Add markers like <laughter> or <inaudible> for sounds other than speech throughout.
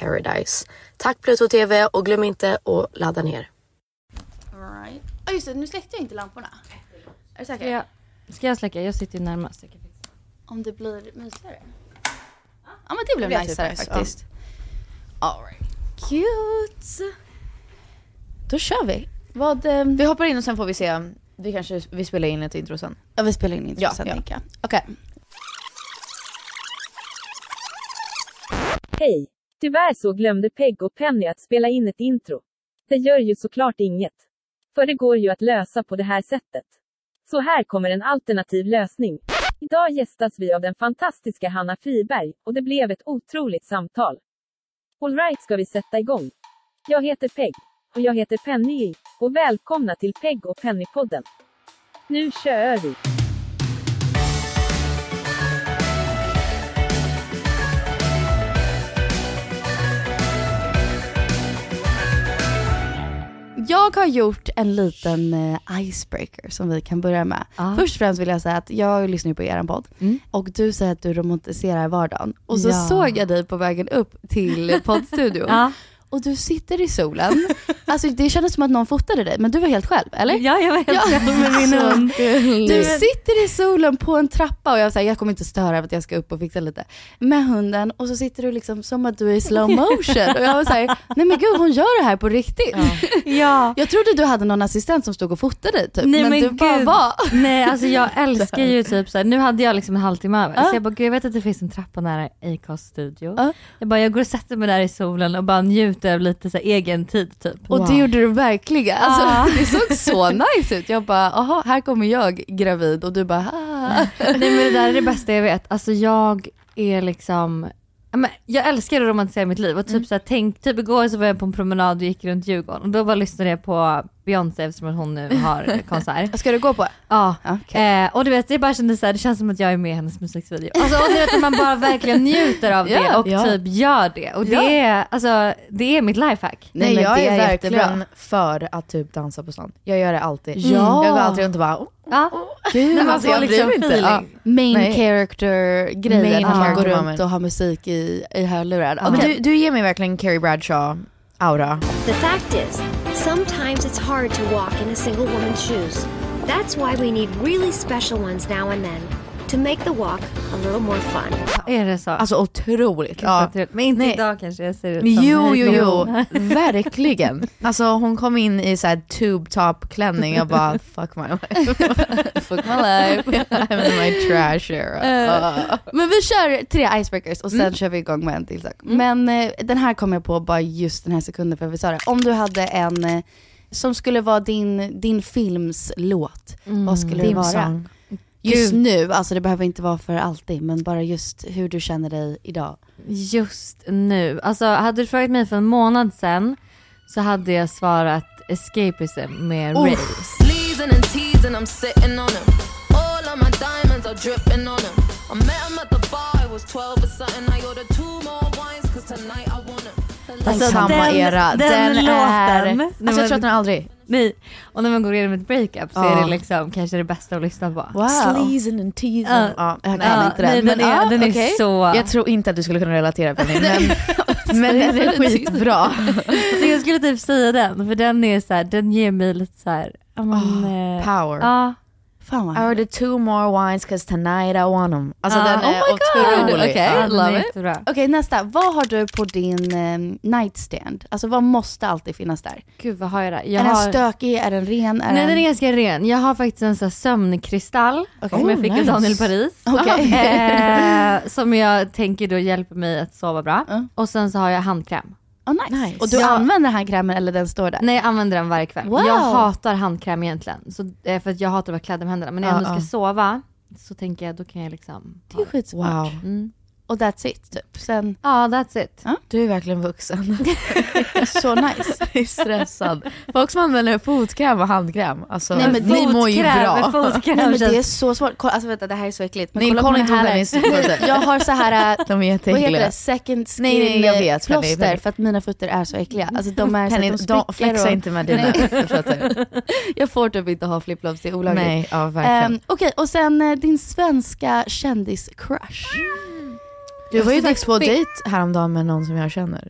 paradise. Tack Pluto TV och glöm inte att ladda ner. Right. Oh, just det, nu släckte jag inte lamporna. Är du säker? Ska jag, ska jag släcka? Jag sitter ju närmast. Om det blir mysigare? Ja men det blev Det blir najsare typ nice, faktiskt. All right. Cute. Då kör vi. Vad, ehm, Vi hoppar in och sen får vi se. Vi kanske vi spelar in ett intro sen. ja, vi spelar in intro Ja, sen ja. Okej. Hej! Tyvärr så glömde Peg och Penny att spela in ett intro. Det gör ju såklart inget. För det går ju att lösa på det här sättet. Så här kommer en alternativ lösning. Idag gästas vi av den fantastiska Hanna Friberg, och det blev ett otroligt samtal. Alright ska vi sätta igång. Jag heter Peg. Och jag heter Penny. Och välkomna till Peg och Penny-podden. Nu kör vi! Jag har gjort en liten eh, icebreaker som vi kan börja med. Ja. Först och främst vill jag säga att jag lyssnar ju på er podd Mm. och du säger att du romantiserar vardagen. Och så Ja. såg jag dig på vägen upp till <laughs> poddstudion Ja. Och du sitter i solen. <laughs> Alltså det kändes som att någon fotade dig men du var helt själv, eller? Ja, jag var helt Ja. själv med min Så hund. Du sitter i solen på en trappa och jag säger jag kommer inte störa för att jag ska upp och fixa lite. Med hunden och så sitter du liksom som att du är i slow <laughs> motion. Och jag var såhär, nej men gud hon gör det här på riktigt. Ja. <laughs> Jag trodde du hade någon assistent som stod och fotade dig typ. Nej, men, men du bara gud. var. Nej alltså jag älskar ju typ såhär, nu hade jag liksom en halvtimme över. Ja. Så jag bara, gud jag vet att det finns en trappa nära Acast studio. Ja. Jag bara, jag går och sätter mig där i solen och bara njuter av lite så här, egen tid typ. Och det gjorde du verkligen. Alltså, Ja. Det såg så nice ut. Jag bara, aha här kommer jag gravid och du bara, ah. <laughs> Nej men det där är det bästa jag vet. Alltså jag är liksom Ja, men jag älskar att romantisera mitt liv och typ så här, tänk, typ igår så var jag på en promenad och gick runt Djurgården och då bara lyssnade jag på Beyoncé eftersom att hon nu har <laughs> konsert. Ska du gå på? Ja, Okej. eh, och du vet det bara kändes så här, det känns som att jag är med i hennes musikvideo. Alltså, och du vet att man bara verkligen njuter av <laughs> det Ja, och ja. typ gör det. Och det, Ja. är, alltså, det är mitt lifehack. Nej, men jag det är, verkligen jättebra. för att typ dansa på stan. Jag gör det alltid. Ja. Jag går alltid runt och bara, oh, Ja. Gud, man alltså, får jag liksom inte. feeling. Ja. main Nej. character grejen, Main att man går runt moment. och har musik i, i hörlurar. Ja, men du, du ger mig verkligen Carrie Bradshaw-aura. The fact is, sometimes it's hard to walk in a single woman's shoes. That's why we need really special ones now and then to make the walk a little more fun. Är det så? Alltså otroligt. Ja. Men inte Nej. idag kanske jag ser ut som jo, jo, jo, <laughs> verkligen. Alltså hon kom in i så här tube top klänning och bara <laughs> fuck my life. <laughs> Fuck my life. I'm in my trash era. Eh, Men vi kör tre icebreakers och sen kör vi igång med en till sak. Men eh, den här kom jag på bara just den här sekunden för vi sa det. Om du hade en eh, som skulle vara din, din films låt, vad skulle det vara? Theme-song. Just Gud. nu, alltså det behöver inte vara för alltid, men bara just hur du känner dig idag. Just nu. Alltså hade du frågat mig för en månad sedan så hade jag svarat escapism med Oh. Ray. Sleazing and teasing, I'm sitting on him. All of my diamonds are dripping on him. I met him at the bar, I was 12 or something. I ordered two more wines, cause tonight I want him. Alltså, Alltså, samma den- era. den Den, är... låten. Alltså Nej, jag tror men- att den aldrig... Nej, och när man går igenom ett breakup så är det liksom kanske det bästa att lyssna på. Wow. Sleazing and teasing. Ja. Ja, jag kan Ja, inte den. nej, men, den är, ja, den är okej. så... Jag tror inte att du skulle kunna relatera Penny, <laughs> men, men den är <laughs> skitbra. <laughs> så jag skulle typ säga den, för den är så här, den ger mig lite så här, ja men... eh, Power. Ja, Fan vad I ordered two more wines cause tonight I want them. Alltså Ja. den Oh är my God. otrolig. Okej. den love it. Okej nästa, vad har du på din eh, nightstand? Alltså vad måste alltid finnas där? Gud vad har jag där? Jag är den har... stökig, är den ren? Är Nej den den... är ganska ren. Jag har faktiskt en sån här sömnkristall Okej. som jag Oh, fick nice. av Daniel Paris. <laughs> Okej. Eh, som jag tänker då hjälper mig att sova bra. Ja. Och sen så har jag handkräm. Oh, nice. Nice. Och du Ja. använder handkrämen eller den står där? Nej jag använder den varje kväll. Wow. Jag hatar handkräm egentligen. Så, eh, för att jag hatar att vara klädd med händerna. Men när jag Ja, ändå ska ja. sova så tänker jag då kan jag liksom... Det är skitsmart. Wow. Mm. Och that's it typ. Sen, Ja that's it. Du är verkligen vuxen. <laughs> så nice. Jag är stressad. Folk som använder fotkräm och handkräm, alltså Nej, men ni mår ju bra. Fotkräm Nej men det är så svårt. Kolla, alltså vänta det här är så äckligt. Men Nej, kolla, kolla på här. <laughs> Jag har så här, äh, <laughs> De är vad heter det, second skin Nej, nej, jag vet, Penny, plåster Penny. för att mina fötter är så äckliga. Alltså de är Penny, så att de de spricker flexa och... inte med dina fötter. Jag får typ inte ha flipflops, det är olagligt. Nej, ja verkligen. Um, Okej, och sen eh, din svenska kändis-crush. Du var ju alltså, faktiskt på dejt häromdagen med någon som jag känner.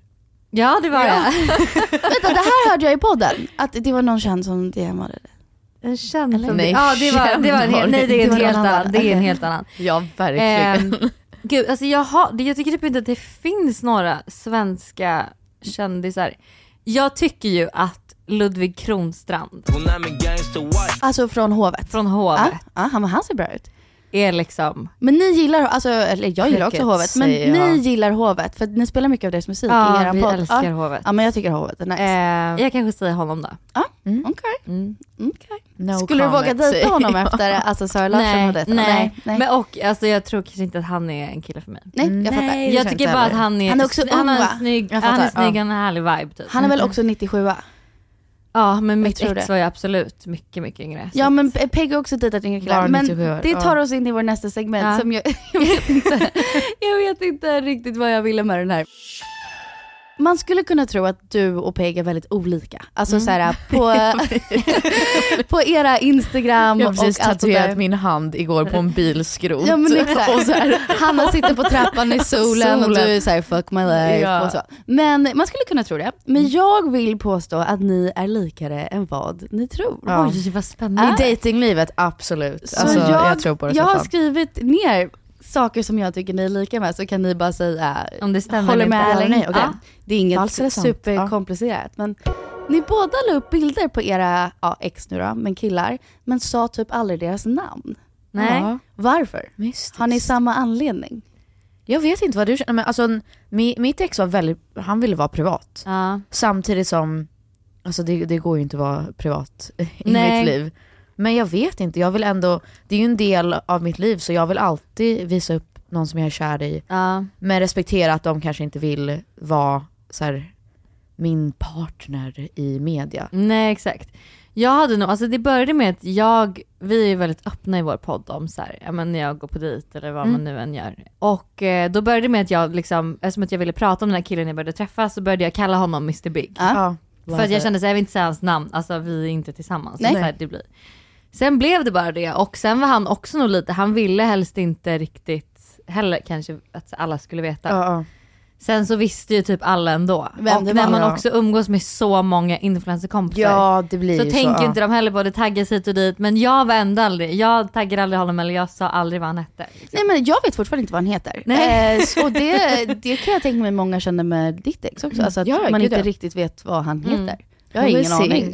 Ja det var jag. <laughs> Vänta, det här hörde jag i podden. Att det var någon känd som DMade det. En känd som- Nej, ja, det var, det var en, hel- nej det är en Det helt annan. annan. Det är en helt annan. Ja verkligen. Ehm, gud, alltså jag, har, jag tycker typ inte att det finns några svenska kändisar. Jag tycker ju att Ludvig Kronstrand Alltså från hovet. från Hovet Ja, ja, han, han ser bra ut. Är liksom, Men ni gillar, alltså, eller jag gillar också hovet, men säger jag. ni gillar hovet för ni spelar mycket av deras musik i ja eran vi podd. älskar ja. Hovet. ja men jag tycker hovet är nice. Ehm, jag kanske säger honom då. Mm. Okej, Mm. okej. No Skulle du våga comment, dejta honom efter <laughs> alltså, Sara Larsson Nej, och detta? nej, nej, nej. Men och alltså jag tror kanske inte att han är en kille för mig. nej jag fattar. Nej. Jag tycker bara att han är, Han är också han ung, har va? en snygg, han är snygg, ja. han har en härlig vibe typ. Han är väl också 97 Ja men mitt tror ex det. var ju absolut mycket mycket yngre. Ja men Pe- Peggy har också dejtat yngre killar. Men 97 år, det tar oss in i vår nästa segment Ja. som jag, <laughs> jag, vet inte, jag vet inte riktigt vad jag ville med den här. Man skulle kunna tro att du och Peg är väldigt olika. Alltså Mm. såhär <laughs> på, på era Instagram Jag har precis och tatuerat min hand igår på en bilskrot. Ja men <laughs> exakt. Och så här, Hanna sitter på trappan i solen, och Solen. du är såhär fuck my life Ja. och så. Men man skulle kunna tro det. Men jag vill påstå att ni är likare än vad ni tror. Ja. Oj vad spännande. I datinglivet, absolut. Så Alltså, jag, jag, tror på det jag så har fan. skrivit ner saker som jag tycker ni är lika med så kan ni bara säga Om det stämmer håller eller med inte. eller nej. Okej. Ja. Det är inget Falskt superkomplicerat. Men ni båda la upp bilder på era ja, ex nu då, men killar, men sa typ aldrig deras namn. Nej. Ja, Varför? mystiskt. Har ni samma anledning? Jag vet inte vad du känner, men alltså mi- mitt ex var väldigt, han ville vara privat. Ja. Samtidigt som, alltså det, det går ju inte att vara privat i Nej. mitt liv. Men jag vet inte, jag vill ändå, det är ju en del av mitt liv så jag vill alltid visa upp någon som jag är kär i. Ja. Men respektera att de kanske inte vill vara så här, min partner i media. Nej exakt. Jag hade nog, alltså det började med att jag, vi är väldigt öppna i vår podd om så här, ja men när jag går på dejt eller vad Mm. man nu än gör. Och eh, då började det med att jag liksom, eftersom att jag ville prata om den här killen jag började träffa så började jag kalla honom Mr Big. Ja. För att jag kände så här, jag vill inte säga hans namn, alltså vi är inte tillsammans. Nej. Så här, det blir. Sen blev det bara det och sen var han också nog lite, han ville helst inte riktigt heller kanske att alla skulle veta. Ja, ja. Sen så visste ju typ alla ändå. Vem och när var. man Ja. också umgås med så många influencerkompisar. ja det blir så ju tänker så. inte de heller på det, taggas hit och dit. Men jag vände aldrig, jag taggade aldrig honom eller jag sa aldrig vad han hette. Nej men jag vet fortfarande inte vad han heter. Nej. Eh, så det, det kan jag tänka mig många känner med ditt ex också. Alltså att Ja, man inte riktigt vet vad han Mm. <laughs> Jag har ingen aning.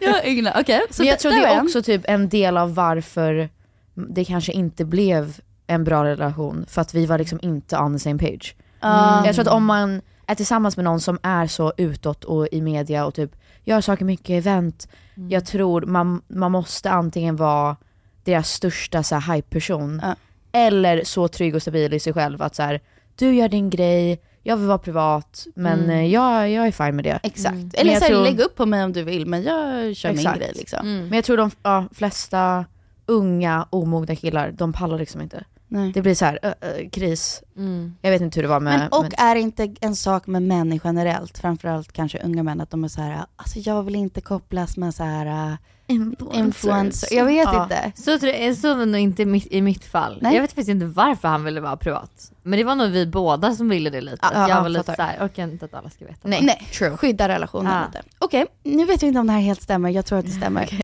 Jag har ingen aning. Så Men jag tror det är också typ en del av varför det kanske inte blev en bra relation. För att vi var liksom inte on the same page. Ja. Jag tror att om man är tillsammans med någon som är så utåt och i media och typ gör saker mycket, event. Mm. Jag tror man, man måste antingen vara deras största så här, hype-person. Ja. Eller så trygg och stabil i sig själv att så här, du gör din grej, jag vill vara privat men Mm. eh, jag, jag är fine med det. Exakt. Men Eller så tror- lägg upp på mig om du vill men jag kör min Exakt. grej liksom. Mm. Men jag tror de ja, flesta unga omogna killar, de pallar liksom inte. Nej. Det blir så här ö, ö, kris. Mm. Jag vet inte hur det var med... Men, och men- är det inte en sak med män generellt, framförallt kanske unga män, att de är så här, alltså jag vill inte kopplas med så här influencer. Jag vet Ja. inte. Så, tror jag- så var nog inte mitt, i mitt fall. Nej. Jag vet faktiskt inte varför han ville vara privat. Men det var nog vi båda som ville det lite. Ja, jag ja, var lite såhär, orkar inte att alla ska veta. Nej, Nej, true. skydda relationen Ja. lite. Okej, nu vet vi inte om det här helt stämmer, jag tror att det stämmer.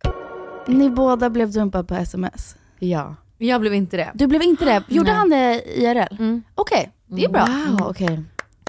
Ni båda blev dumpade på sms. Ja. Jag blev inte det. Du blev inte det? <gasps> Gjorde Nej. han det IRL? Mm. Okej, det är bra. Wow, okej.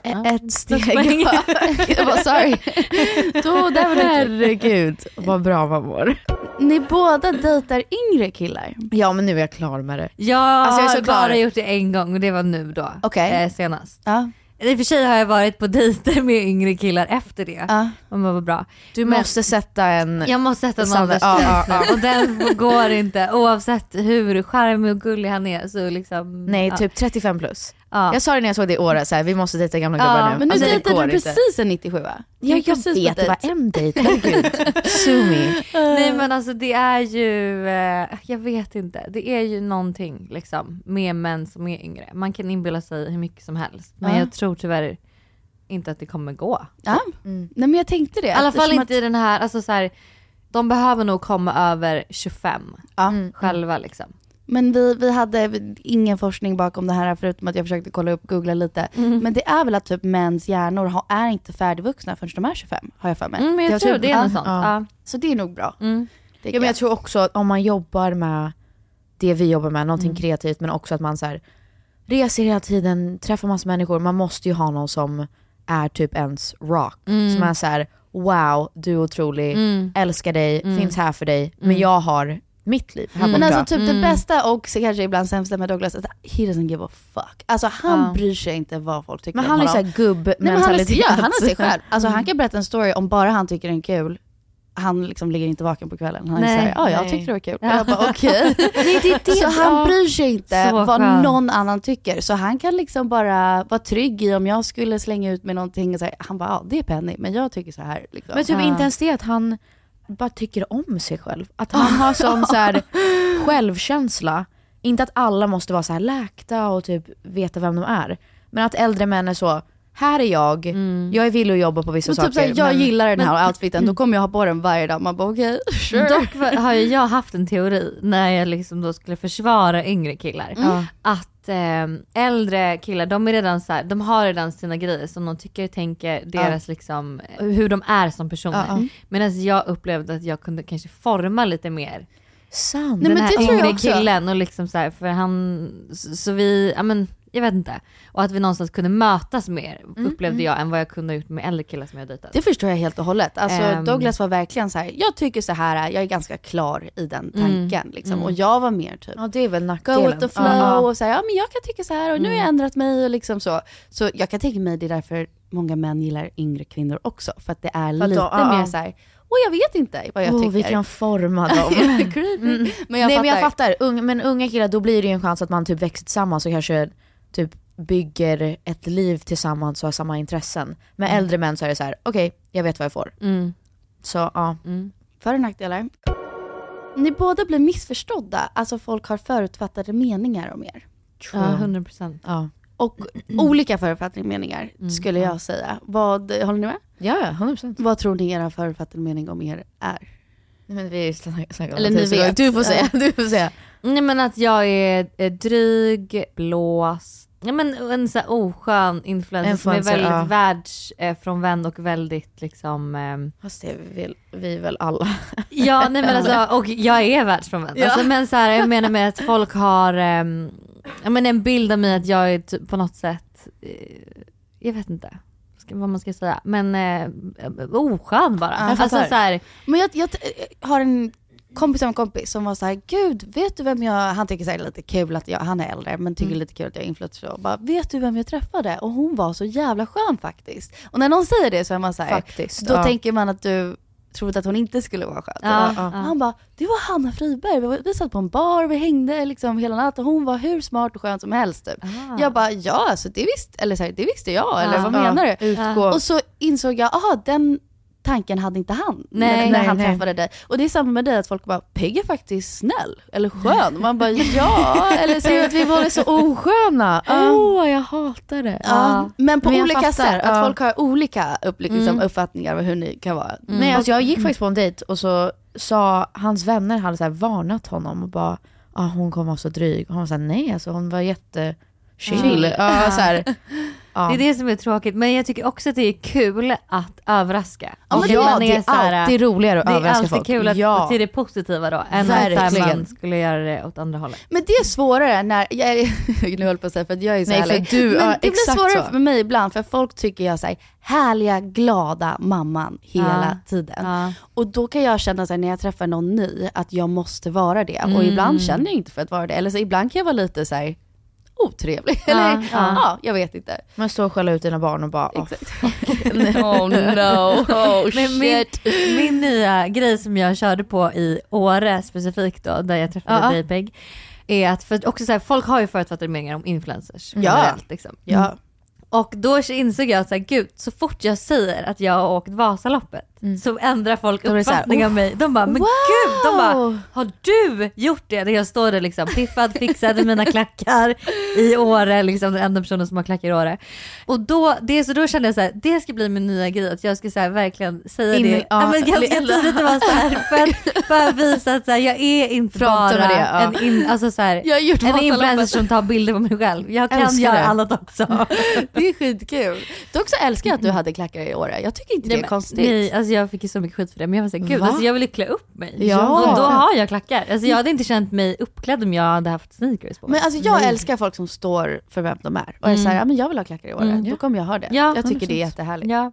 Ja. Ett steg Pluspoäng. bak. <laughs> Jag var sorry. <laughs> Då, där var det Herregud, vad bra man mår. Ni båda dejtar yngre killar. Ja men nu är jag klar med det. Jag Alltså, jag har bara gjort det en gång och det var nu då. Okej. Eh, senast. Ja. I och för sig har jag varit på dejter med yngre killar efter det. Ja. Men vad bra. Du Men- måste sätta en... Jag måste sätta en åldersgräns Ja, ja, nu och den går inte oavsett hur charmig och gullig han är så liksom. Nej, ja. typ 35 plus. Ja. Jag sa det när jag såg det i året, så här, vi måste dejta gamla Ja, gubbar nu. Men nu Alltså, det dejtade du inte. precis en 97 va? Ja, jag på vet, det var en dejt, herregud. <laughs> Sue me. Nej men alltså det är ju, eh, jag vet inte, det är ju någonting liksom med män som är yngre. Man kan inbilla sig hur mycket som helst men Ja. jag tror tyvärr inte att det kommer gå. Ja. Mm. Nej men jag tänkte det. I alla fall inte i den här, alltså så här, de behöver nog komma över 25 Ja. själva liksom. Men vi, vi hade ingen forskning bakom det här förutom att jag försökte kolla upp, googla lite. Mm. Men det är väl att typ mäns hjärnor har, är inte färdigvuxna förrän de är 25, har jag för mig. Mm, men jag, Jag tror det är något sånt. ja. Ja. Så det är nog bra. Mm. Ja, men jag tror också att om man jobbar med det vi jobbar med, någonting Mm. kreativt men också att man så här, reser hela tiden, träffar massa människor. Man måste ju ha någon som är typ ens rock. Mm. Som är så här: wow, du är otrolig, Mm. älskar dig, Mm. finns här för dig. Men jag har mitt liv här Mm. Men alltså typ Mm. det bästa och så kanske ibland sämsta med Douglas, att he doesn't give a fuck. Alltså han Ja. bryr sig inte vad folk tycker men om han är honom. såhär gubb-mentalitet. Men han, är, ja, han är sig själv. Alltså Mm. han kan berätta en story om bara han tycker den är kul. Han liksom ligger inte vaken på kvällen. Han är Nej, såhär, ja jag tyckte det var kul. Ja. Och jag bara okej. <laughs> <laughs> Så han bryr sig inte Så vad skönt. någon annan tycker. Så han kan liksom bara vara trygg i om jag skulle slänga ut med någonting och säga, han bara, ja det är Penny, men jag tycker så här. Liksom. Men typ inte ens det att han bara tycker om sig själv. Att <laughs> han har sån så här självkänsla. Inte att alla måste vara så här läkta och typ veta vem de är. Men att äldre män är så, här är jag, jag är villig att jobba på vissa så saker. typ såhär, jag men- gillar den här outfiten, då kommer jag ha på den varje dag. Man bara okej, sure. Dock <laughs> har ju jag haft en teori när jag liksom då skulle försvara yngre killar. Ja. Att eh, äldre killar, de är redan så här, de har redan sina grejer som de tycker, tänker, deras liksom, hur de är som personer. Ja, ja. Medan jag upplevde att jag kunde kanske forma lite mer Sant. Nej, den men här det yngre killen och liksom så här, för han, så, så vi, ja men jag vet inte. Och att vi någonstans kunde mötas mer upplevde jag än vad jag kunde ha gjort med äldre killar som jag dejtat. Det förstår jag helt och hållet. Alltså Ehm. Douglas var verkligen så här. jag tycker så här, jag är ganska klar i den Mm. tanken. Liksom. Mm. Och jag var mer typ, Ja det är väl go nackdelen. with the flow Ja. och säga ja men jag kan tycka så här och nu har jag Mm. ändrat mig och liksom så. Så jag kan tänka mig det är därför många män gillar yngre kvinnor också. För att det är För lite då- ja, mer så här, Och jag vet inte vad jag oh, tycker. vi kan forma <laughs> dem. Mm. Men jag Nej fattar. men jag fattar, Ung, men unga killar då blir det ju en chans att man typ växer tillsammans och kanske typ bygger ett liv tillsammans och har samma intressen. Med äldre män så är det så här: okej jag vet vad jag får. Mm. Så ja. För och nackdelar. Ni båda blir missförstådda, alltså folk har förutfattade meningar om er. Ja, 100 procent. Ja. Och olika förutfattade meningar Mm. skulle jag säga. Vad, håller ni med? Ja, ja, 100%. Vad tror ni era förutfattade mening om er är? Men vi snackar om Eller ni vet. Du får säga, du får säga. Nej men att jag är, dryg, blåst, ja, men en så här oskön influencer som är väldigt ja. världsfrånvänd och väldigt liksom ehm, Fast det vill vi väl alla. Ja nej men <laughs> alltså, och jag är världsfrånvänd. Ja. Alltså, men så här, jag menar med att folk har jag menar, en bild av mig att jag är typ på något sätt, eh, jag vet inte vad man ska säga, men eh, oskön bara. Ja, alltså så här, Men jag, jag har en kompis av en kompis som var så här, gud vet du vem jag, han tycker så här lite kul att jag, han är äldre men tycker Mm. lite kul att jag är influencer och bara, vet du vem jag träffade? Och hon var så jävla skön faktiskt. Och när någon säger det så är man så här, Faktiskt. då ja. tänker man att du trodde att hon inte skulle vara skön. Ja, ja. Han bara, det var Hanna Friberg, vi, vi satt på en bar, vi hängde liksom hela natten, hon var hur smart och skön som helst typ. Ah. Jag bara, ja alltså det visste, eller så här, det visste jag, eller Ja. vad menar du? Utgå. Och så insåg jag, aha den tanken hade inte han Nej, när, när nej, han nej. träffade dig. Och det är samma med dig, att folk bara, Peg är faktiskt snäll eller skön. Man bara, ja. Eller så, att vi var så osköna. Åh jag hatar det. ja. Men på Men olika fattar, sätt, att ja. folk har olika upp, liksom, Mm. uppfattningar om hur ni kan vara. Nej alltså jag gick faktiskt på en dejt och så sa hans vänner hade så här varnat honom och bara ah, hon kommer vara så dryg. Och han var såhär nej alltså hon var jätte chill. Ja. Ja, så här, <laughs> ja. Det är det som är tråkigt men jag tycker också att det är kul att överraska. Ja, Och att ja, man det är så här, alltid roligare att Det är överraska alltid folk. kul att ja. till det positiva då, än att Verkligen. man skulle göra det åt andra hållet. Men det är svårare när, jag <laughs> nu höll på att säga för att jag är så Nej, härlig. för du- men ja, det blir svårare så. för mig ibland för folk tycker jag är härliga, glada mamman hela Ja. tiden. Ja. Och då kan jag känna så här, när jag träffar någon ny att jag måste vara det. Och Mm. ibland känner jag inte för att vara det. Eller så ibland kan jag vara lite så här otrevlig. <laughs> Eller ja, ja. jag vet inte. Man står och skäller ut dina barn och bara oh, <laughs> oh no, <laughs> oh Men min, min nya grej som jag körde på i Åre specifikt då, där jag träffade Ja. Peg, är att för också så här, folk har ju förutfattade meningar om influencers Ja. generellt. Liksom. Ja. Och då insåg jag att så här, gud, så fort jag säger att jag har åkt Vasaloppet så ändrar folk det uppfattning om mig. De bara, men wow! gud, de bara, har du gjort det? När jag står där liksom piffad, fixad i mina klackar i Åre, liksom den enda personen som har klackar i Åre. Och då, det, så då kände jag så här, det ska bli min nya grej, att jag ska så här, verkligen säga In- det. ja, men ganska tidigt att vara så här, för att bara visa att så här, jag är inte bara det, ja. en, in, alltså, så här, en influencer som tar bilder på mig själv. Jag kan Älskar göra det. annat också. <laughs> Det är skitkul. Dock så älskar att du hade klackar i Åre. Jag tycker inte det är Nej, men- konstigt. Nej, alltså jag fick ju så mycket skit för det men jag var såhär, gud Va? alltså jag ville klä upp mig. Ja. Och då har jag klackar. Alltså jag hade inte känt mig uppklädd om jag hade haft sneakers på mig. Men alltså jag älskar folk som står för vem de är. Och är såhär, ja men jag vill ha klackar i Åre. Mm. Då kommer jag ha det. Ja, jag tycker det är 100%. jättehärligt. Ja.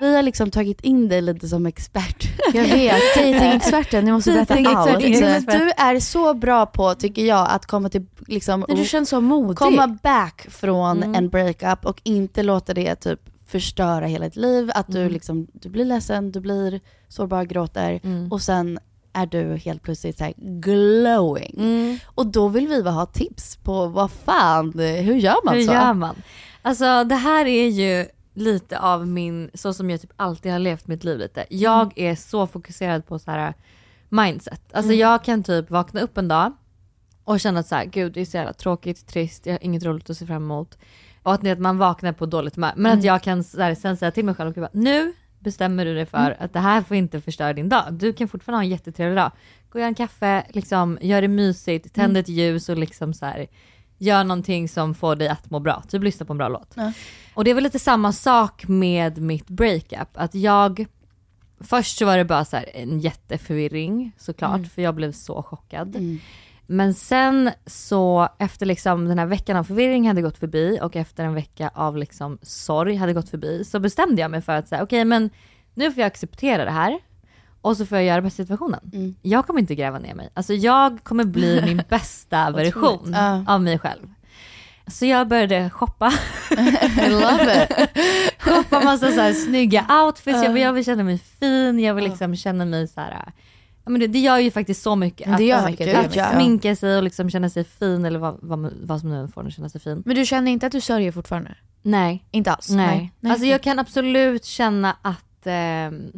Vi har liksom tagit in dig lite som expert. Jag vet, datingexperten, ni måste berätta allt. Du är så bra på, tycker jag, att komma till, liksom, Nej, du känns så modig. komma back från Mm. en breakup och inte låta det typ förstöra hela ditt liv. Att du, Mm. liksom, du blir ledsen, du blir sårbar, gråter Mm. och sen är du helt plötsligt så här glowing. Mm. Och då vill vi bara ha tips på vad fan, hur gör man Hur så? gör man? Alltså det här är ju lite av min, så som jag typ alltid har levt mitt liv lite. Jag är så fokuserad på så här mindset. Alltså jag kan typ vakna upp en dag och känna att så här, gud det är så jävla tråkigt, trist, jag har inget roligt att se fram emot. Och att, ni- att man vaknar på dåligt humör. Men att jag kan här, sen säga till mig själv, och bara, nu bestämmer du dig för att det här får inte förstöra din dag. Du kan fortfarande ha en jättetrevlig dag. Gå och göra en kaffe, liksom, gör det mysigt, tänd ett ljus och liksom så här, gör någonting som får dig att må bra. Typ lyssna på en bra låt. Ja. Och det är väl lite samma sak med mitt breakup. Att jag, först så var det bara så här en jätteförvirring såklart, för jag blev så chockad. Men sen så efter liksom den här veckan av förvirring hade gått förbi och efter en vecka av liksom sorg hade gått förbi så bestämde jag mig för att säga okej men nu får jag acceptera det här och så får jag göra bästa situationen. Mm. Jag kommer inte gräva ner mig. Alltså jag kommer bli <laughs> min bästa version Ja. av mig själv. Så jag började shoppa. <laughs> I love it. shoppa massa så här snygga outfits, jag, vill, jag vill känna mig fin, jag vill liksom känna mig så här. Ja, men det, det gör ju faktiskt så mycket. Men det gör att, mycket, att, ja. sminka sig och liksom känna sig fin eller vad, vad, vad som nu får en att känna sig fin. Men du känner inte att du sörjer fortfarande? Nej. Inte alls? Nej. Alltså jag kan absolut känna att ehm,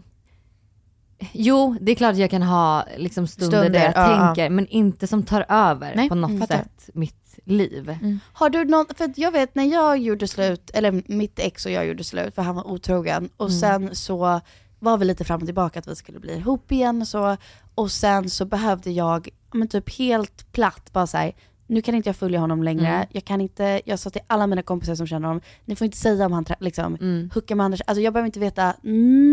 Jo, det är klart att jag kan ha liksom stunder, Stunder, där jag ja, ja. tänker, men inte som tar över Nej, på något mm, sätt mitt liv. Har du någon, för att jag vet när jag gjorde slut, eller mitt ex och jag gjorde slut för han var otrogen och Mm. sen så var vi lite fram och tillbaka att vi skulle bli ihop igen och så. Och sen så behövde jag, ja, men typ helt platt bara säga nu kan inte jag följa honom längre. Mm. Jag kan inte, jag sa till alla mina kompisar som känner honom, ni får inte säga om han liksom, Mm. hookar med Anders. Alltså jag behöver inte veta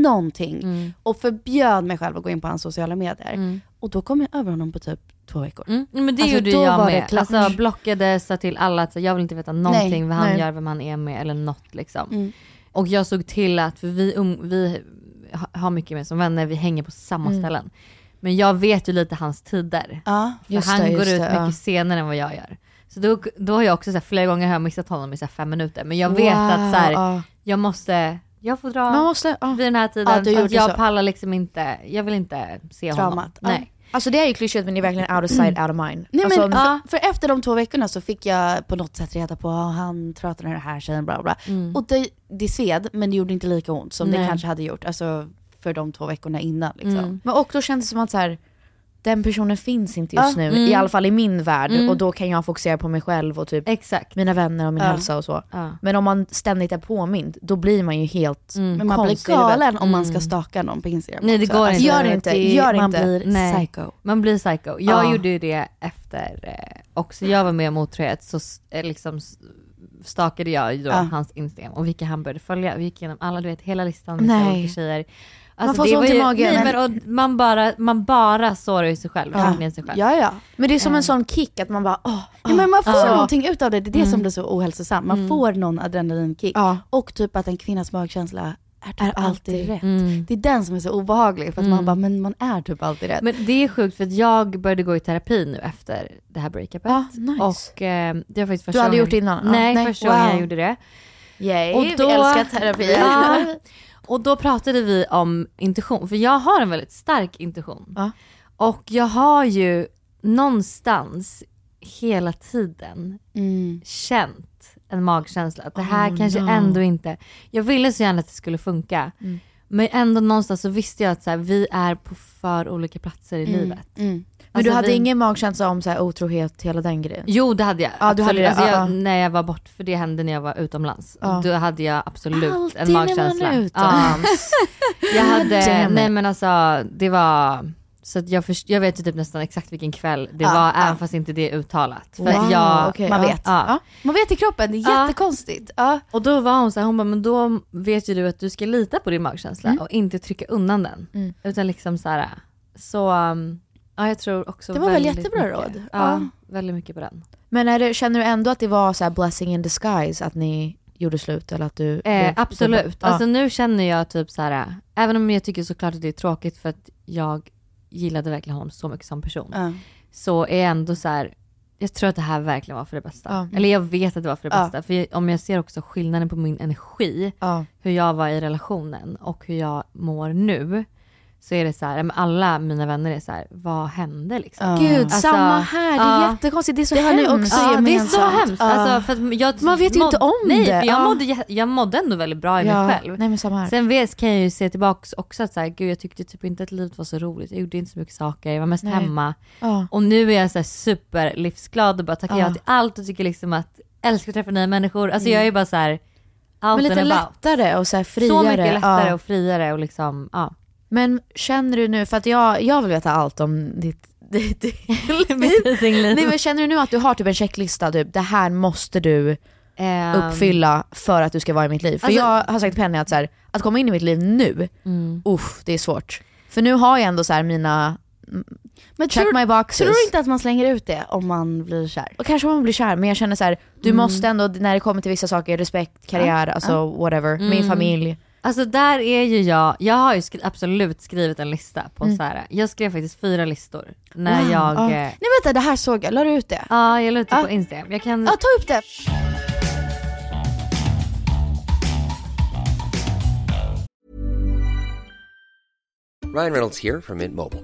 någonting. Och förbjöd mig själv att gå in på hans sociala medier. Och då kom jag över honom på typ två veckor. Mm, men det Alltså, gjorde jag det med. klart. Alltså blockade, sa till alla att så, jag vill inte veta någonting Nej, vad han nej. gör, vem han är med eller något liksom. Mm. Och jag såg till att, för vi, um, vi har mycket med som vänner, vi hänger på samma Mm. ställen. Men jag vet ju lite hans tider. Ja, För just han det, går just ut det, mycket ja. senare än vad jag gör. Så då, då har jag också så här, flera gånger har jag missat honom i så här, fem minuter. Men jag vet Wow, att så här, ja. jag måste, jag får dra måste, ja. vid den här Ja, tiden. du för att jag så. pallar liksom inte, jag vill inte se honom. Traumat, ja. Nej. Alltså det är ju klyschigt men det är verkligen out of sight, out of mind. Nej, alltså, men, för, för efter de två veckorna så fick jag på något sätt reda på att han pratade med den här tjejen, bla bla. Mm. Och det, det sved, men det gjorde inte lika ont som det Nej. kanske hade gjort alltså, för de två veckorna innan. Liksom. Mm. Men och då känns det som att så här, den personen finns inte just Ja, nu, mm. i alla fall i min värld. Mm. Och då kan jag fokusera på mig själv och typ Exakt. mina vänner och min Ja. hälsa och så. Ja. Men om man ständigt är påmind, då blir man ju helt Mm. Men man blir konstig galen om man Mm. ska staka någon på Instagram Nej, det går Alltså, inte. Gör det inte, gör man inte. blir Nej. psycho. Man blir psycho. Jag Ja. gjorde ju det efter eh, också jag var med om otrohet så eh, liksom stakade jag då hans Instagram och vilka han började följa. Vi gick igenom alla, du vet hela listan med olika tjejer. Man får så ont i magen. Nej, men, och man, bara, man bara sårar sig själv, Ja. sig själv. Ja, ja. Men det är som Eh. en sån kick att man bara åh, ja men man får Ja. någonting ut av det, det är det Mm. som blir så ohälsosamt. Man Mm. får någon adrenalinkick. ja. Och typ att en kvinnas magkänsla är typ Är alltid, alltid rätt. Mm. Det är den som är så obehaglig för att Mm. man bara, men man är typ alltid rätt. Men det är sjukt för att jag började gå i terapi nu efter det här breakupet. Ja, nice. Och eh, det var faktiskt första Du hade gången- gjort det innan? Nej, Nej. första gången Wow. jag gjorde det. Yay, Och då- vi älskar terapi. Ja. <laughs> Och då pratade vi om intuition, för jag har en väldigt stark intuition. Ja. Och jag har ju någonstans hela tiden Mm. känt en magkänsla att det här Oh, kanske no. ändå inte, jag ville så gärna att det skulle funka. Mm. Men ändå någonstans så visste jag att så här, vi är på för olika platser i Mm. livet. Mm. Men du Alltså, hade vi- ingen magkänsla om så här, otrohet, hela den grejen? Jo det hade jag. Ja, du hade det, Alltså, ja, jag, ja. När jag var bort, för det hände när jag var utomlands. Ja. Då hade jag absolut Alltid en när man magkänsla. är utomlands. <laughs> Jag hade, nej men alltså det var, så jag, först, jag vet ju typ nästan exakt vilken kväll det Ja, var, ja. även fast inte det är uttalat. För Wow, jag, okej, man ja. vet. Ja. Man vet i kroppen, det är jättekonstigt. Ja. Och då var hon så här, hon bara, men då vet ju du att du ska lita på din magkänsla och inte trycka undan den. Mm. Utan liksom så här, så um, ja jag tror också Det var väl jättebra mycket, råd. Ja, Ja. väldigt mycket på den. Men är det, känner du ändå att det var så här blessing in disguise att ni gjorde slut eller att du... Eh, blev- absolut. Ja. Alltså nu känner jag typ så här, även om jag tycker såklart att det är tråkigt för att jag gillade verkligen honom så mycket som person. Ja. Så är jag ändå så här, jag tror att det här verkligen var för det bästa. Ja. Eller jag vet att det var för det Ja. bästa. För jag, om jag ser också skillnaden på min energi, hur jag var i relationen och hur jag mår nu. Så är det så här, men alla mina vänner är så här, vad hände liksom? Ja. Gud, Alltså, samma här. Det är ja. jättekonstigt. Det är så Det hemskt. också Ja, det är så hemskt. Alltså, för jag Man vet ju måd- inte om nej, det. För jag, Ja. mådde, jag mådde ändå väldigt bra i Ja, mig själv. Nej men samma här. Sen vet, kan jag ju se tillbaka också att så här, gud jag tyckte typ inte att livet var så roligt. Jag gjorde inte så mycket saker, jag var mest Nej. hemma. Och nu är jag så här super livsglad och bara tackar Ja. ja till allt och tycker liksom att älskar att träffa nya människor. Alltså Mm. jag är bara så här out Men lite and about. lättare och så här friare. Så mycket lättare och friare och liksom, ja. Men känner du nu, för att jag, jag vill veta allt om ditt. <laughs> Nej men känner du nu att du har typ en checklista, typ det här måste du Ehm, uppfylla för att du ska vara i mitt liv? För Alltså- jag har sagt till Penny att så här, att komma in i mitt liv nu, Mm. uff det är svårt. För nu har jag ändå så mina, Men check tror, my boxes. tror du inte att man slänger ut det om man blir kär? Och kanske man blir kär men jag känner så här, du Mm. måste ändå när det kommer till vissa saker, respekt, karriär, alltså whatever, min Mm. familj. Alltså där är ju jag, jag har ju skri absolut skrivit en lista på mm. så här. jag skrev faktiskt fyra listor när wow. jag... Ah. Eh, Nej vänta, det här såg jag, la du ut det? Ja, ah, jag la ut det ah. på Instagram. Jag kan... Ja, ta upp det! Ryan Reynolds här från Mint Mobile.